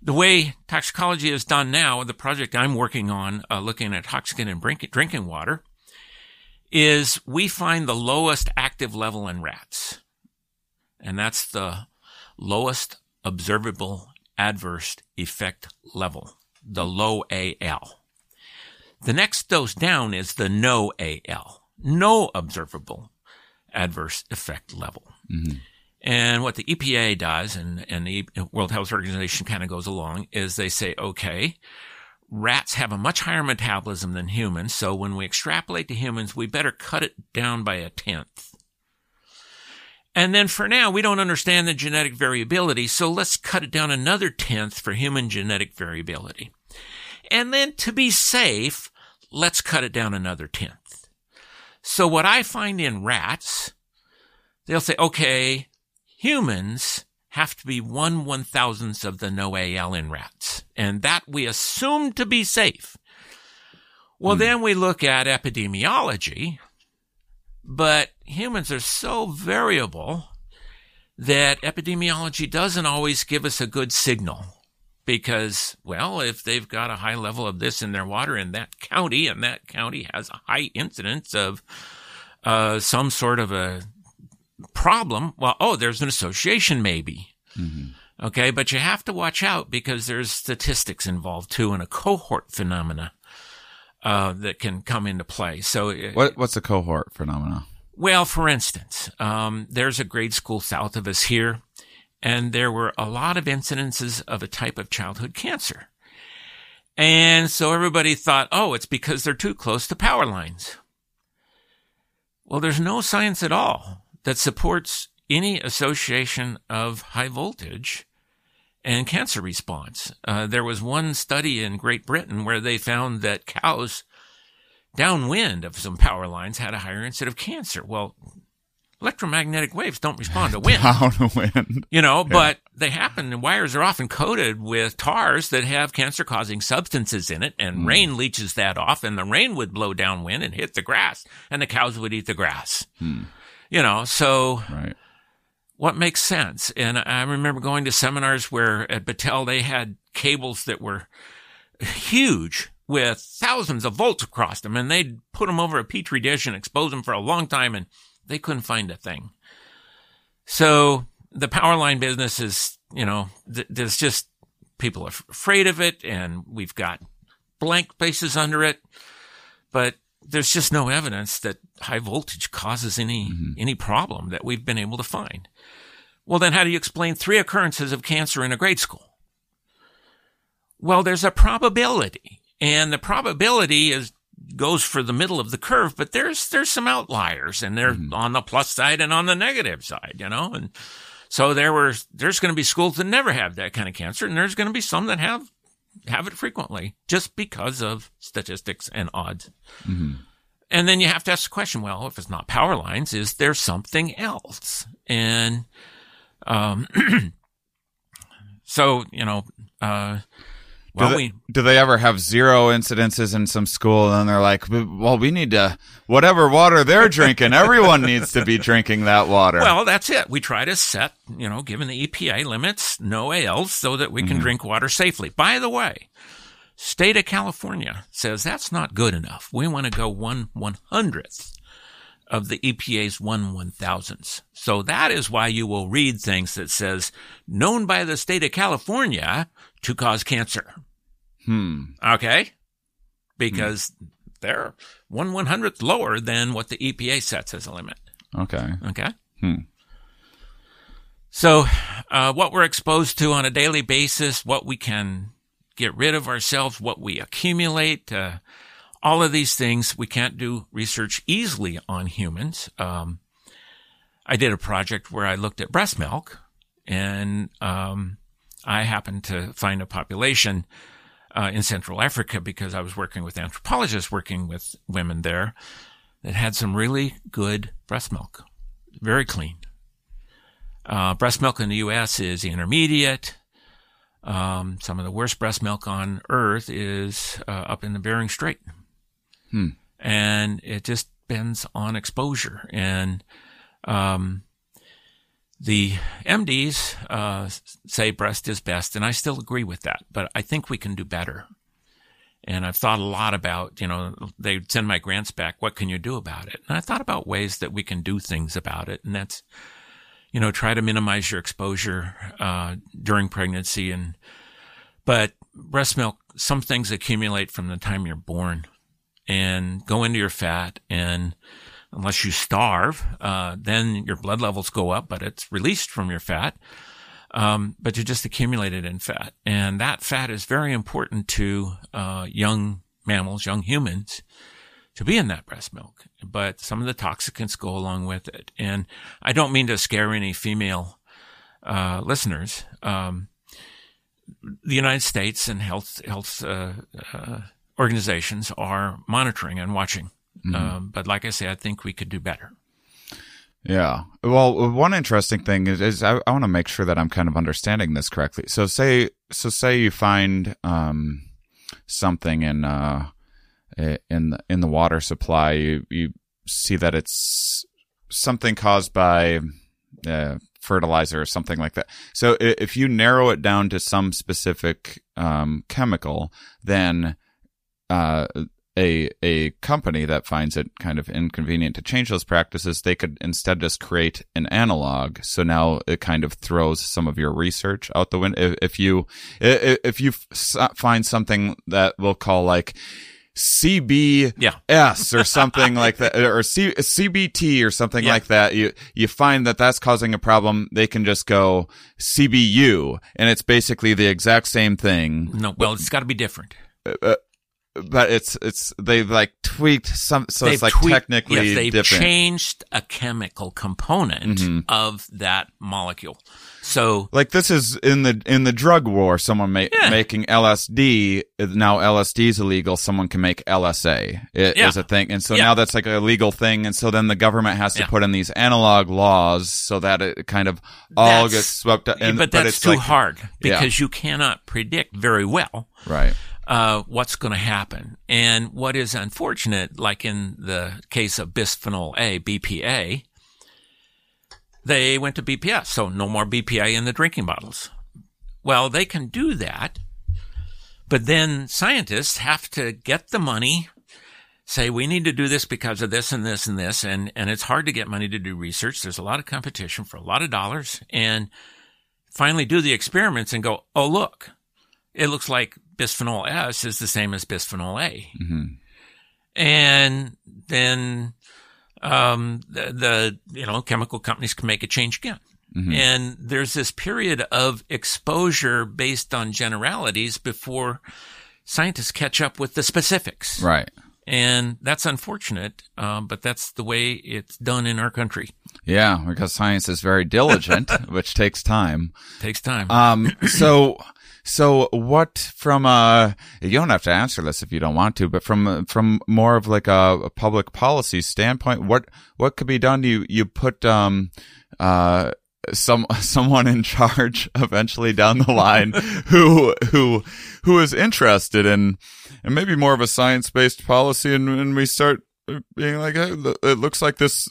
The way toxicology is done now, the project I'm working on, uh, looking at toxicant drink, drinking water, is we find the lowest active level in rats, and that's the lowest observable adverse effect level, the LOAEL. The next dose down is the NOAEL, no observable adverse effect level. Mm-hmm. And what the EPA does, and, and the World Health Organization kind of goes along, is they say, okay, rats have a much higher metabolism than humans, so when we extrapolate to humans, we better cut it down by a tenth. And then for now, we don't understand the genetic variability, so let's cut it down another tenth for human genetic variability. And then to be safe, let's cut it down another tenth. So what I find in rats, they'll say, okay, humans have to be one one thousandth of the NOAEL in rats. And that we assume to be safe. Well, then we look at epidemiology, but humans are so variable that epidemiology doesn't always give us a good signal. Because, well, if they've got a high level of this in their water in that county, and that county has a high incidence of uh, some sort of a problem, well, oh, there's an association maybe. Okay, but you have to watch out because there's statistics involved too and a cohort phenomena uh, that can come into play. So, What what's a cohort phenomena? well, for instance, um, there's a grade school south of us here, and there were a lot of incidences of a type of childhood cancer. And so everybody thought, oh, it's because they're too close to power lines. Well, there's no science at all that supports any association of high voltage and cancer response. Uh, there was one study in Great Britain where they found that cows downwind of some power lines had a higher incidence of cancer. Well, electromagnetic waves don't respond to wind. Downwind. You know, but they happen, and wires are often coated with tars that have cancer causing substances in it, and rain leaches that off, and the rain would blow downwind and hit the grass, and the cows would eat the grass. You know, so Right. what makes sense? And I remember going to seminars where at Battelle they had cables that were huge with thousands of volts across them, and they'd put them over a petri dish and expose them for a long time, and they couldn't find a thing. So the power line business is, you know, th- there's just people are f- afraid of it, and we've got blank places under it, but there's just no evidence that high voltage causes any mm-hmm. any problem that we've been able to find. Well, then how do you explain three occurrences of cancer in a grade school? Well, there's a probability, and the probability is goes for the middle of the curve, but there's there's some outliers, and they're mm-hmm. on the plus side and on the negative side, you know, and so there were there's going to be schools that never have that kind of cancer, and there's going to be some that have have it frequently just because of statistics and odds. And then you have to ask the question, well, if it's not power lines, is there something else? And, um, so, you know, uh, well, do, they, we, do they ever have zero incidences in some school and they're like, well, we need to, whatever water they're drinking, everyone needs to be drinking that water. well, that's it. We try to set, you know, given the EPA limits, NOAELs so that we can mm-hmm. drink water safely. By the way, state of California says that's not good enough. We want to go one one hundredth of the EPA's one one thousandths. So that is why you will read things that says known by the state of California to cause cancer. hmm. Okay? Because they're one one hundredth lower than what the EPA sets as a limit. Okay. Okay. Hmm. So, uh, what we're exposed to on a daily basis, what we can get rid of ourselves, what we accumulate, uh, all of these things, we can't do research easily on humans. Um, I did a project where I looked at breast milk and, um, I happened to find a population uh, in Central Africa because I was working with anthropologists working with women there that had some really good breast milk, very clean. Uh, breast milk in the U.S. is intermediate. Um, some of the worst breast milk on earth is uh, up in the Bering Strait. Hmm. And it just depends on exposure. And um, the MDs uh, say breast is best, and I still agree with that, but I think we can do better. And I've thought a lot about, you know, they send my grants back. What can you do about it? And I thought about ways that we can do things about it. And that's, you know, try to minimize your exposure uh, during pregnancy. And, but breast milk, some things accumulate from the time you're born and go into your fat. And unless you starve, uh, then your blood levels go up, but it's released from your fat. Um, but you just accumulate it in fat. And that fat is very important to, uh, young mammals, young humans to be in that breast milk. But some of the toxicants go along with it. And I don't mean to scare any female, uh, listeners. Um, the United States and health, health, uh, uh organizations are monitoring and watching. Mm-hmm. Um, but like I say, I think we could do better. Yeah. Well, one interesting thing is, is I, I want to make sure that I'm kind of understanding this correctly. So say, so say you find, um, something in, uh, in the, in the water supply, you, you see that it's something caused by, uh, fertilizer or something like that. So if you narrow it down to some specific, um, chemical, then, uh, a a company that finds it kind of inconvenient to change those practices, they could instead just create an analog. So now it kind of throws some of your research out the window. If, if you if you find something that we'll call like CBS yeah. or something like that, or C, CBT or something yeah. like that. You, you find that that's causing a problem. They can just go CBU and it's basically the exact same thing. No, well, it's got to be different. Uh, uh but it's it's they've like tweaked some so they've it's like tweaked, technically yes, they've different. changed a chemical component mm-hmm. of that molecule so like this is in the in the drug war someone ma- yeah. making lsd now lsd is illegal someone can make lsa it yeah. is a thing and so yeah. now that's like a legal thing and so then the government has to put in these analog laws so that it kind of all that's, gets swept up and, but that's but it's too like, hard because you cannot predict very well right uh, what's going to happen. And what is unfortunate, like in the case of bisphenol A, BPA, they went to BPS, so no more BPA in the drinking bottles. Well, they can do that, but then scientists have to get the money, say we need to do this because of this and this and this, and and it's hard to get money to do research. There's a lot of competition for a lot of dollars, and finally do the experiments and go, oh look, it looks like bisphenol S is the same as bisphenol A. Mm-hmm. And then um, the, the, you know chemical companies can make a change again. Mm-hmm. And there's this period of exposure based on generalities before scientists catch up with the specifics. Right. And that's unfortunate, um, but that's the way it's done in our country. Yeah, because science is very diligent, which takes time. Takes time. Um, so so what from uh you don't have to answer this if you don't want to, but from from more of like a, a public policy standpoint, what what could be done? You you put um uh some someone in charge eventually down the line who who who is interested in and maybe more of a science based policy and, and we start being like hey, it looks like this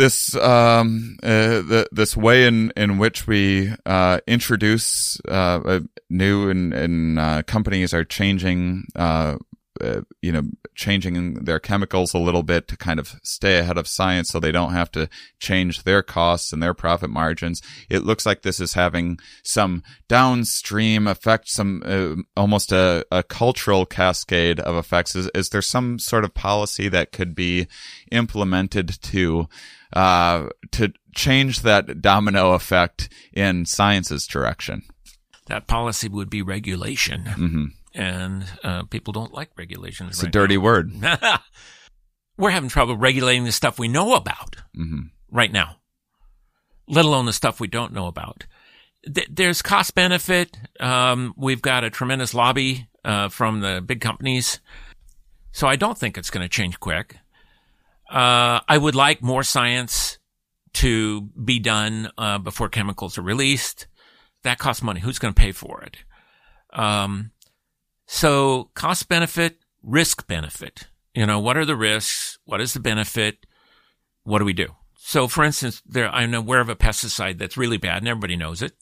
this um uh, the, this way in in which we uh introduce uh new and and uh, companies are changing uh, uh, you know changing their chemicals a little bit to kind of stay ahead of science so they don't have to change their costs and their profit margins. It looks like this is having some downstream effect some almost a, a cultural cascade of effects. Is, is there some sort of policy that could be implemented to uh, to change that domino effect in science's direction. That policy would be regulation. Mm-hmm. And uh, people don't like regulations. It's right a dirty now. word. We're having trouble regulating the stuff we know about mm-hmm. right now, let alone the stuff we don't know about. th- there's cost benefit. Um, we've got a tremendous lobby uh, from the big companies, so I don't think it's going to change quick. Uh, I would like more science to be done uh, before chemicals are released. That costs money. Who's going to pay for it? Um, so cost benefit, risk benefit. You know, what are the risks? What is the benefit? What do we do? So, for instance, there, I'm aware of a pesticide that's really bad and everybody knows it.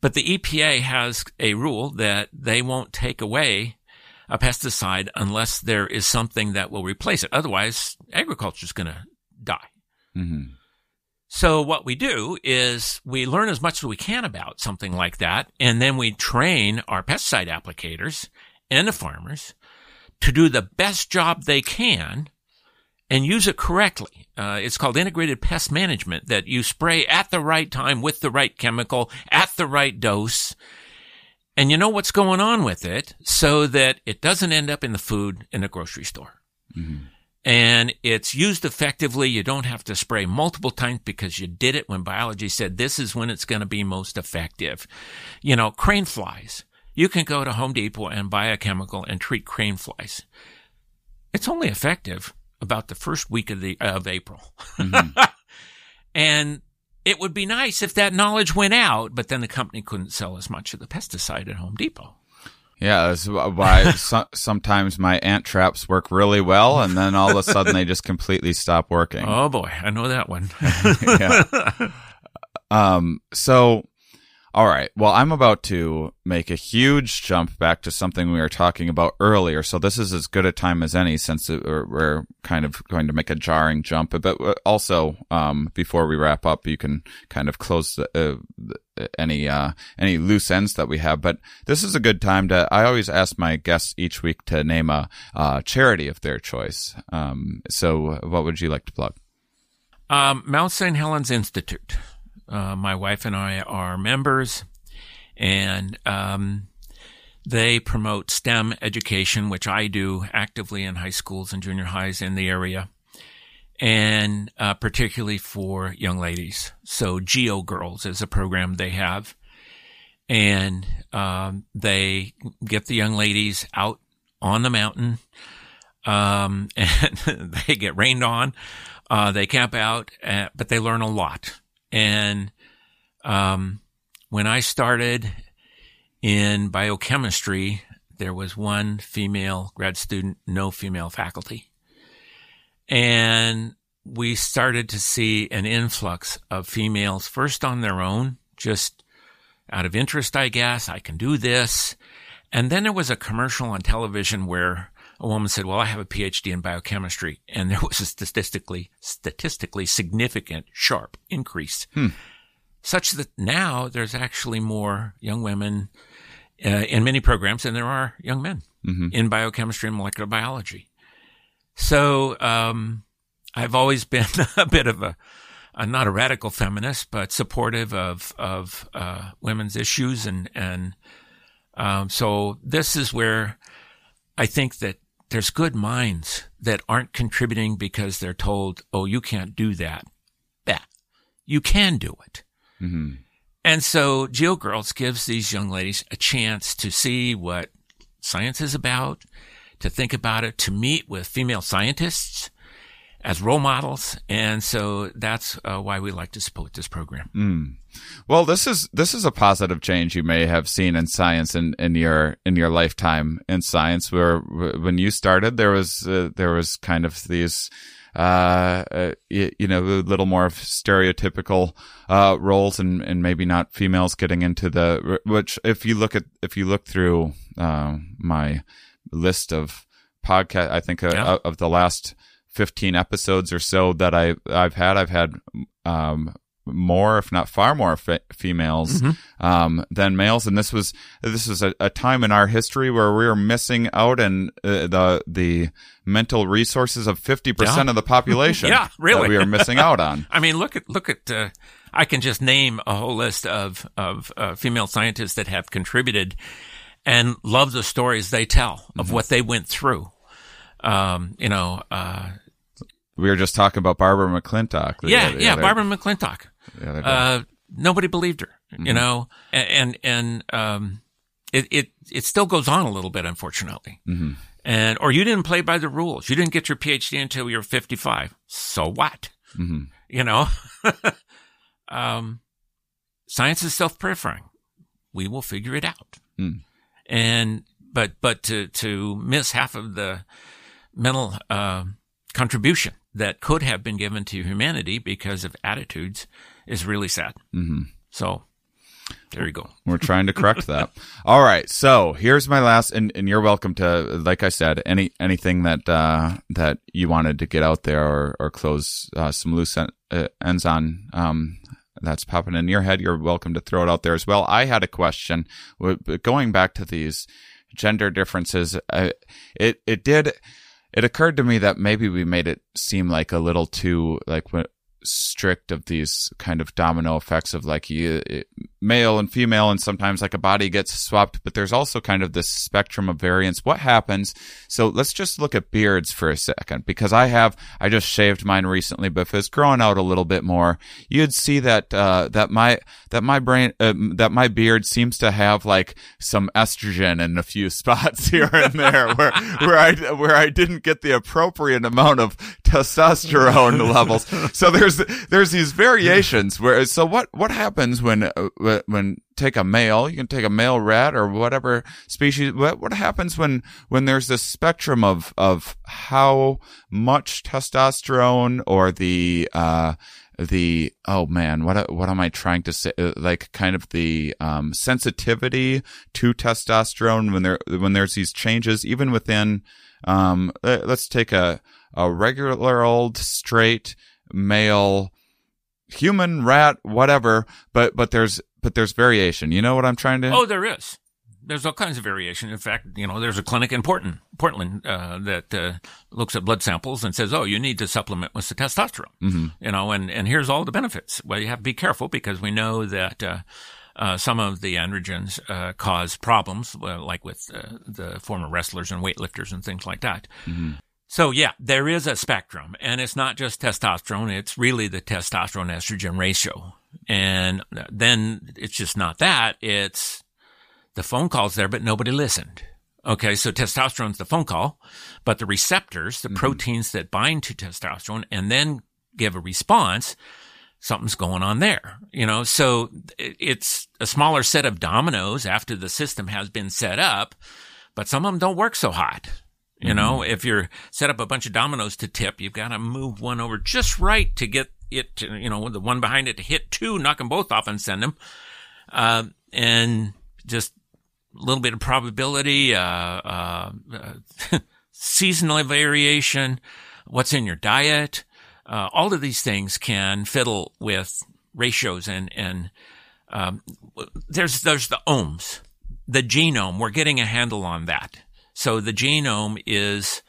But the EPA has a rule that they won't take away a pesticide unless there is something that will replace it. Otherwise, agriculture is going to die. Mm-hmm. So what we do is we learn as much as we can about something like that, and then we train our pesticide applicators and the farmers to do the best job they can and use it correctly. Uh, it's called integrated pest management that you spray at the right time with the right chemical at the right dose. And you know what's going on with it so that it doesn't end up in the food in the grocery store. Mm-hmm. And it's used effectively. You don't have to spray multiple times because you did it when biology said this is when it's going to be most effective. You know, crane flies. You can go to Home Depot and buy a chemical and treat crane flies. It's only effective about the first week of the of April. Mm-hmm. and it would be nice if that knowledge went out, but then the company couldn't sell as much of the pesticide at Home Depot. Yeah, that's why so, sometimes my ant traps work really well, and then all of a sudden they just completely stop working. Oh boy, I know that one. yeah. Um. So, all right. Well, I'm about to make a huge jump back to something we were talking about earlier. So this is as good a time as any, since we're, kind of going to make a jarring jump. But also, um, before we wrap up, you can kind of close the, uh, any uh, any loose ends that we have. But this is a good time to. I always ask my guests each week to name a uh, charity of their choice. Um. So, what would you like to plug? Um, Mount St. Helens Institute. Uh, my wife and I are members, and um, they promote STEM education, which I do actively in high schools and junior highs in the area, and uh, particularly for young ladies. So, Geo Girls is a program they have, and um, they get the young ladies out on the mountain, um, and they get rained on. Uh, they camp out, uh, but they learn a lot. And um, when I started in biochemistry, there was one female grad student, no female faculty. And we started to see an influx of females, first on their own, just out of interest, I guess. I can do this. And then there was a commercial on television where a woman said, "Well, I have a PhD in biochemistry," and there was a statistically statistically significant sharp increase, Hmm. such that now there's actually more young women uh, in many programs than there are young men Mhm. in biochemistry and molecular biology. So um, I've always been a bit of a, a not a radical feminist, but supportive of of uh, women's issues, and and um, so this is where I think that there's good minds that aren't contributing because they're told, "Oh, you can't do that." Yeah, you can do it. hmm And so Geo Girls gives these young ladies a chance to see what science is about, to think about it, to meet with female scientists as role models. And so that's uh, why we like to support this program. Mm. Well, this is this is a positive change you may have seen in science in, in your in your lifetime in science. Where when you started, there was uh, there was kind of these. Uh, uh, you, you know, a little more of stereotypical, uh, roles and, and maybe not females getting into the, which if you look at, if you look through, uh, my list of podcast, I think uh, Yeah. of the last 15 episodes or so that I, I've had, I've had, um, more, if not far more fe- females, um, than males. And this was, this was a, a time in our history where we were missing out and uh, the, the mental resources of 50% Yeah. of the population. Yeah, really. That we are missing out on. I mean, look at look at. Uh, I can just name a whole list of of uh, female scientists that have contributed and love the stories they tell of what they went through. Um, you know, uh, We were just talking about Barbara McClintock. the- yeah, the yeah, other- Barbara McClintock. the. Uh, nobody believed her. you know, and, and, um, it, it, it still goes on a little bit, unfortunately. Mm-hmm. And, or you didn't play by the rules. You didn't get your PhD until you were 55. So what? Mm-hmm. You know, um, science is self-purifying. We will figure it out. Mm. And, but, but to, to miss half of the mental, uh, contribution that could have been given to humanity because of attitudes is really sad. Mm-hmm. So there you go. We're trying to correct that. All right. So here's my last, and, and you're welcome to, like I said, any anything that uh, that you wanted to get out there or, or close uh, some loose en- uh, ends on. Um, that's popping in your head. You're welcome to throw it out there as well. I had a question going back to these gender differences. Uh, it it did. It occurred to me that maybe we made it seem like a little too like strict of these kind of domino effects of like you, male and female and sometimes like a body gets swapped but there's also kind of this spectrum of variance what happens so let's just look at beards for a second because i have i just shaved mine recently but if it's growing out a little bit more you'd see that uh, that my that my brain uh, that my beard seems to have like some estrogen in a few spots here and there where where i where i didn't get the appropriate amount of testosterone levels. So there's there's these variations where so what what happens when uh, when take a male you can take a male rat or whatever species what what happens when when there's this spectrum of of how much testosterone or the uh the oh man what what am i trying to say? Uh, like kind of the um sensitivity to testosterone when there when there's these changes even within um let's take a a regular old straight male human rat whatever but but there's but there's variation you know what i'm trying to oh there is there's all kinds of variation in fact you know there's a clinic in portland portland uh, that uh, looks at blood samples and says oh you need to supplement with the testosterone mm-hmm. you know and and here's all the benefits well you have to be careful because we know that uh, uh, some of the androgens uh, cause problems, uh, like with uh, the former wrestlers and weightlifters and things like that. Mm-hmm. So yeah, there is a spectrum and it's not just testosterone. It's really the testosterone estrogen ratio. And then it's just not that. It's the phone calls there, but nobody listened. Okay. So testosterone's the phone call, but the receptors, the mm-hmm. proteins that bind to testosterone and then give a response, something's going on there, you know? So it's a smaller set of dominoes after the system has been set up, but some of them don't work so hot. You mm-hmm. know, if you're set up a bunch of dominoes to tip, you've got to move one over just right to get it, to, you know, the one behind it to hit two, knock them both off and send them. Uh, and just a little bit of probability, uh, uh, seasonal variation, what's in your diet. Uh, all of these things can fiddle with ratios and, and, um, there's, there's the omes, the genome. We're getting a handle on that. So the genome is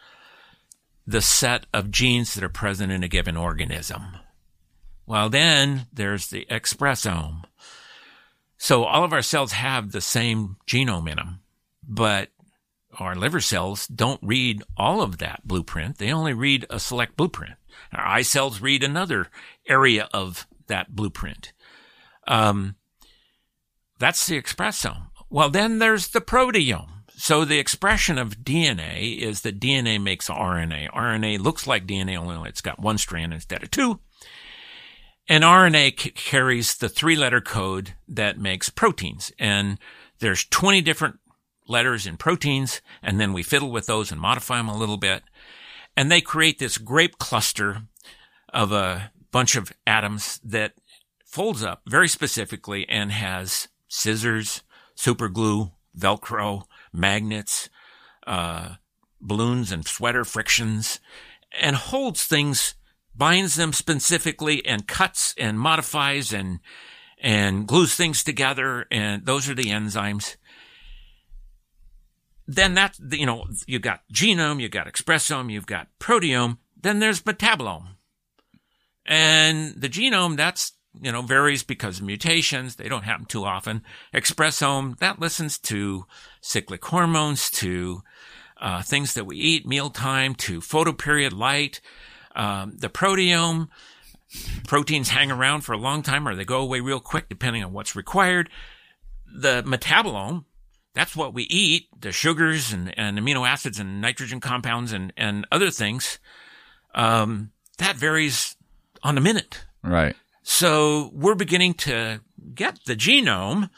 the set of genes that are present in a given organism. Well, then there's the expressome. So all of our cells have the same genome in them, but our liver cells don't read all of that blueprint. They only read a select blueprint. Our eye cells read another area of that blueprint. Um, that's the expressome. Well, then there's the proteome. So the expression of DNA is that DNA makes RNA. RNA looks like DNA, only it's got one strand instead of two. And RNA c- carries the three letter code that makes proteins. And there's 20 different letters in proteins. And then we fiddle with those and modify them a little bit. And they create this grape cluster of a bunch of atoms that folds up very specifically and has scissors, super glue, Velcro, magnets, uh, balloons and sweater frictions, and holds things, binds them specifically, and cuts and modifies and and glues things together. And those are the enzymes. Then that you know you got genome, you got expressome, you've got proteome. Then there's metabolome, and the genome that's you know, varies because of mutations. They don't happen too often. Expressome, that listens to cyclic hormones, to uh, things that we eat, mealtime, to photoperiod light. Um, the proteome Proteins hang around for a long time or they go away real quick depending on what's required. The metabolome, that's what we eat, the sugars and, and amino acids and nitrogen compounds and, and other things. Um, that varies on the minute. Right. So we're beginning to get the genome.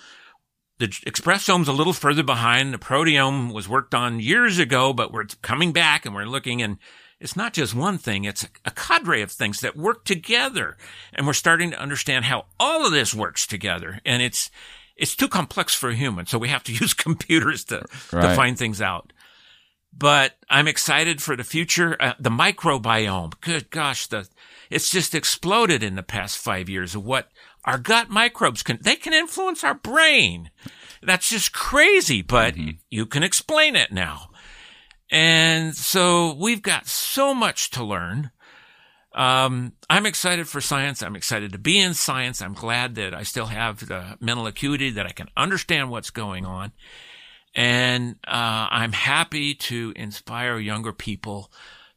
The expressome's a little further behind. The proteome was worked on years ago, but we're coming back and we're looking and it's not just one thing. It's a cadre of things that work together. And we're starting to understand how all of this works together. And it's, it's too complex for a human. So we have to use computers to, right. to find things out. But I'm excited for the future. Uh, the microbiome. Good gosh, the, it's just exploded in the past five years of what our gut microbes can, they can influence our brain. That's just crazy, but mm-hmm. you can explain it now. And so we've got so much to learn. Um, I'm excited for science. I'm excited to be in science. I'm glad that I still have the mental acuity that I can understand what's going on. And, uh, I'm happy to inspire younger people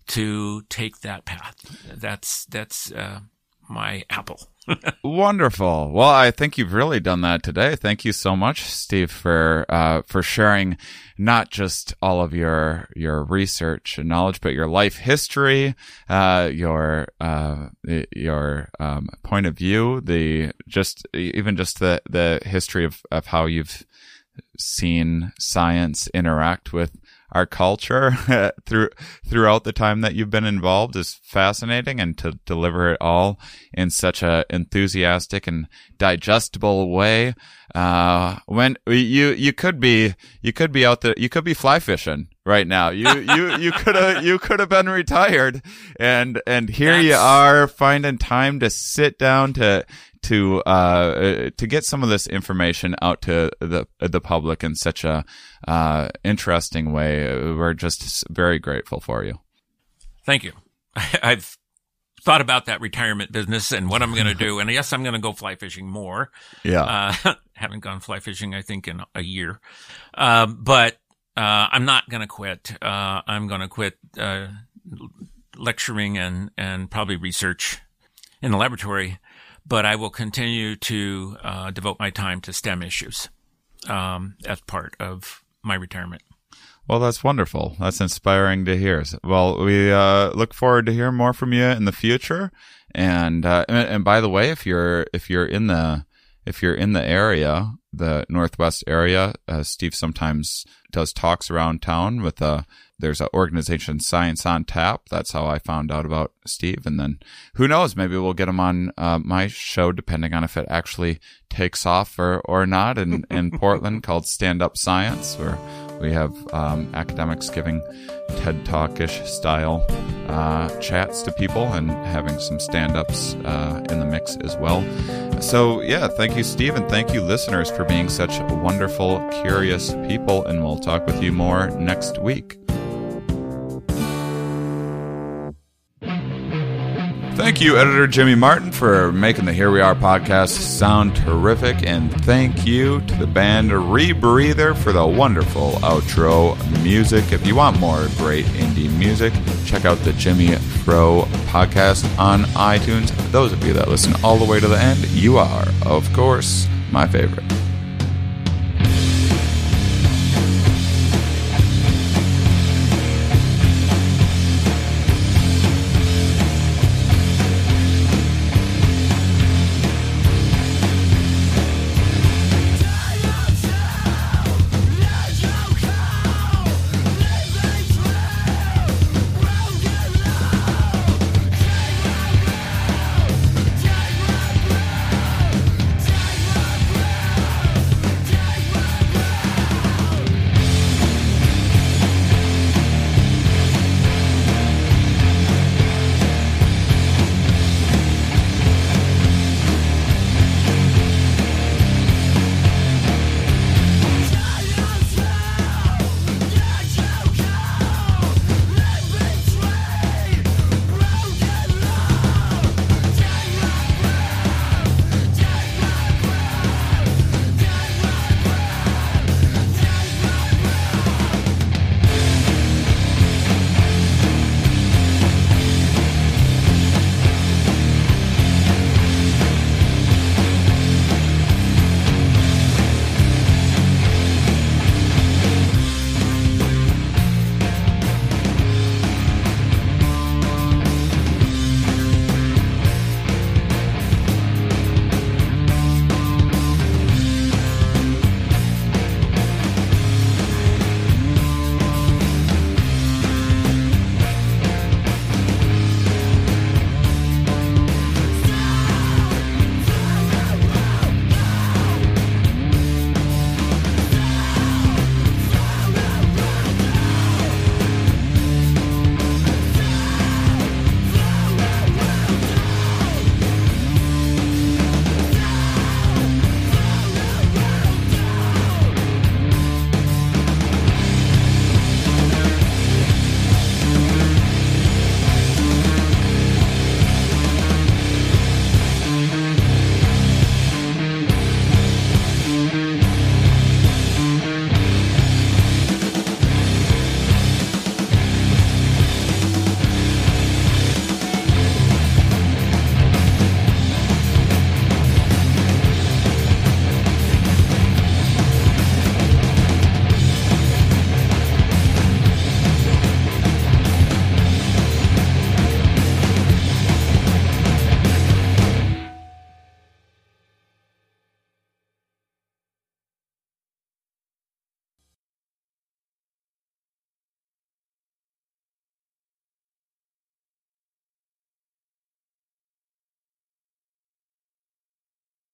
to take that path. That's, that's, uh, my apple. Wonderful. Well, I think you've really done that today. Thank you so much, Steve, for uh, for sharing not just all of your your research and knowledge, but your life history, uh, your uh, your um, point of view, the just even just the the history of of how you've seen science interact with our culture through throughout the time that you've been involved is fascinating and to deliver it all in such a enthusiastic and digestible way uh, when you you could be you could be out there you could be fly fishing right now. You you you could have you could have been retired and and here That's... you are finding time to sit down to to uh, to get some of this information out to the the public in such a uh, interesting way. We're just very grateful for you. Thank you. I've thought about that retirement business and what I'm going to do. And yes, I'm going to go fly fishing more. Yeah. Uh, haven't gone fly fishing, I think, in a year. Um, but uh, I'm not going to quit. Uh, I'm going to quit uh, lecturing and and probably research in the laboratory but I will continue to uh, devote my time to STEM issues um, as part of my retirement. Well, that's wonderful. That's inspiring to hear. Well, we uh, look forward to hearing more from you in the future. And, uh, and and by the way, if you're if you're in the if you're in the area, the Northwest area, uh, Steve sometimes does talks around town with uh, there's an organization Science on Tap. That's how I found out about Steve. And then who knows? Maybe we'll get him on uh, my show, depending on if it actually takes off or, or not in, in Portland called Stand Up Science, where we have um, academics giving TED Talkish style uh, chats to people and having some stand ups uh, in the mix as well. So, yeah, thank you, Steve, and thank you, listeners, for being such wonderful, curious people. And we'll talk with you more next week. Thank you, editor Jimmy Martin, for making the Here We Are podcast sound terrific. And thank you to the band Rebreather for the wonderful outro music. If you want more great indie music, check out the Jimmy Fro podcast on iTunes. Those of you that listen all the way to the end, you are, of course, my favorite.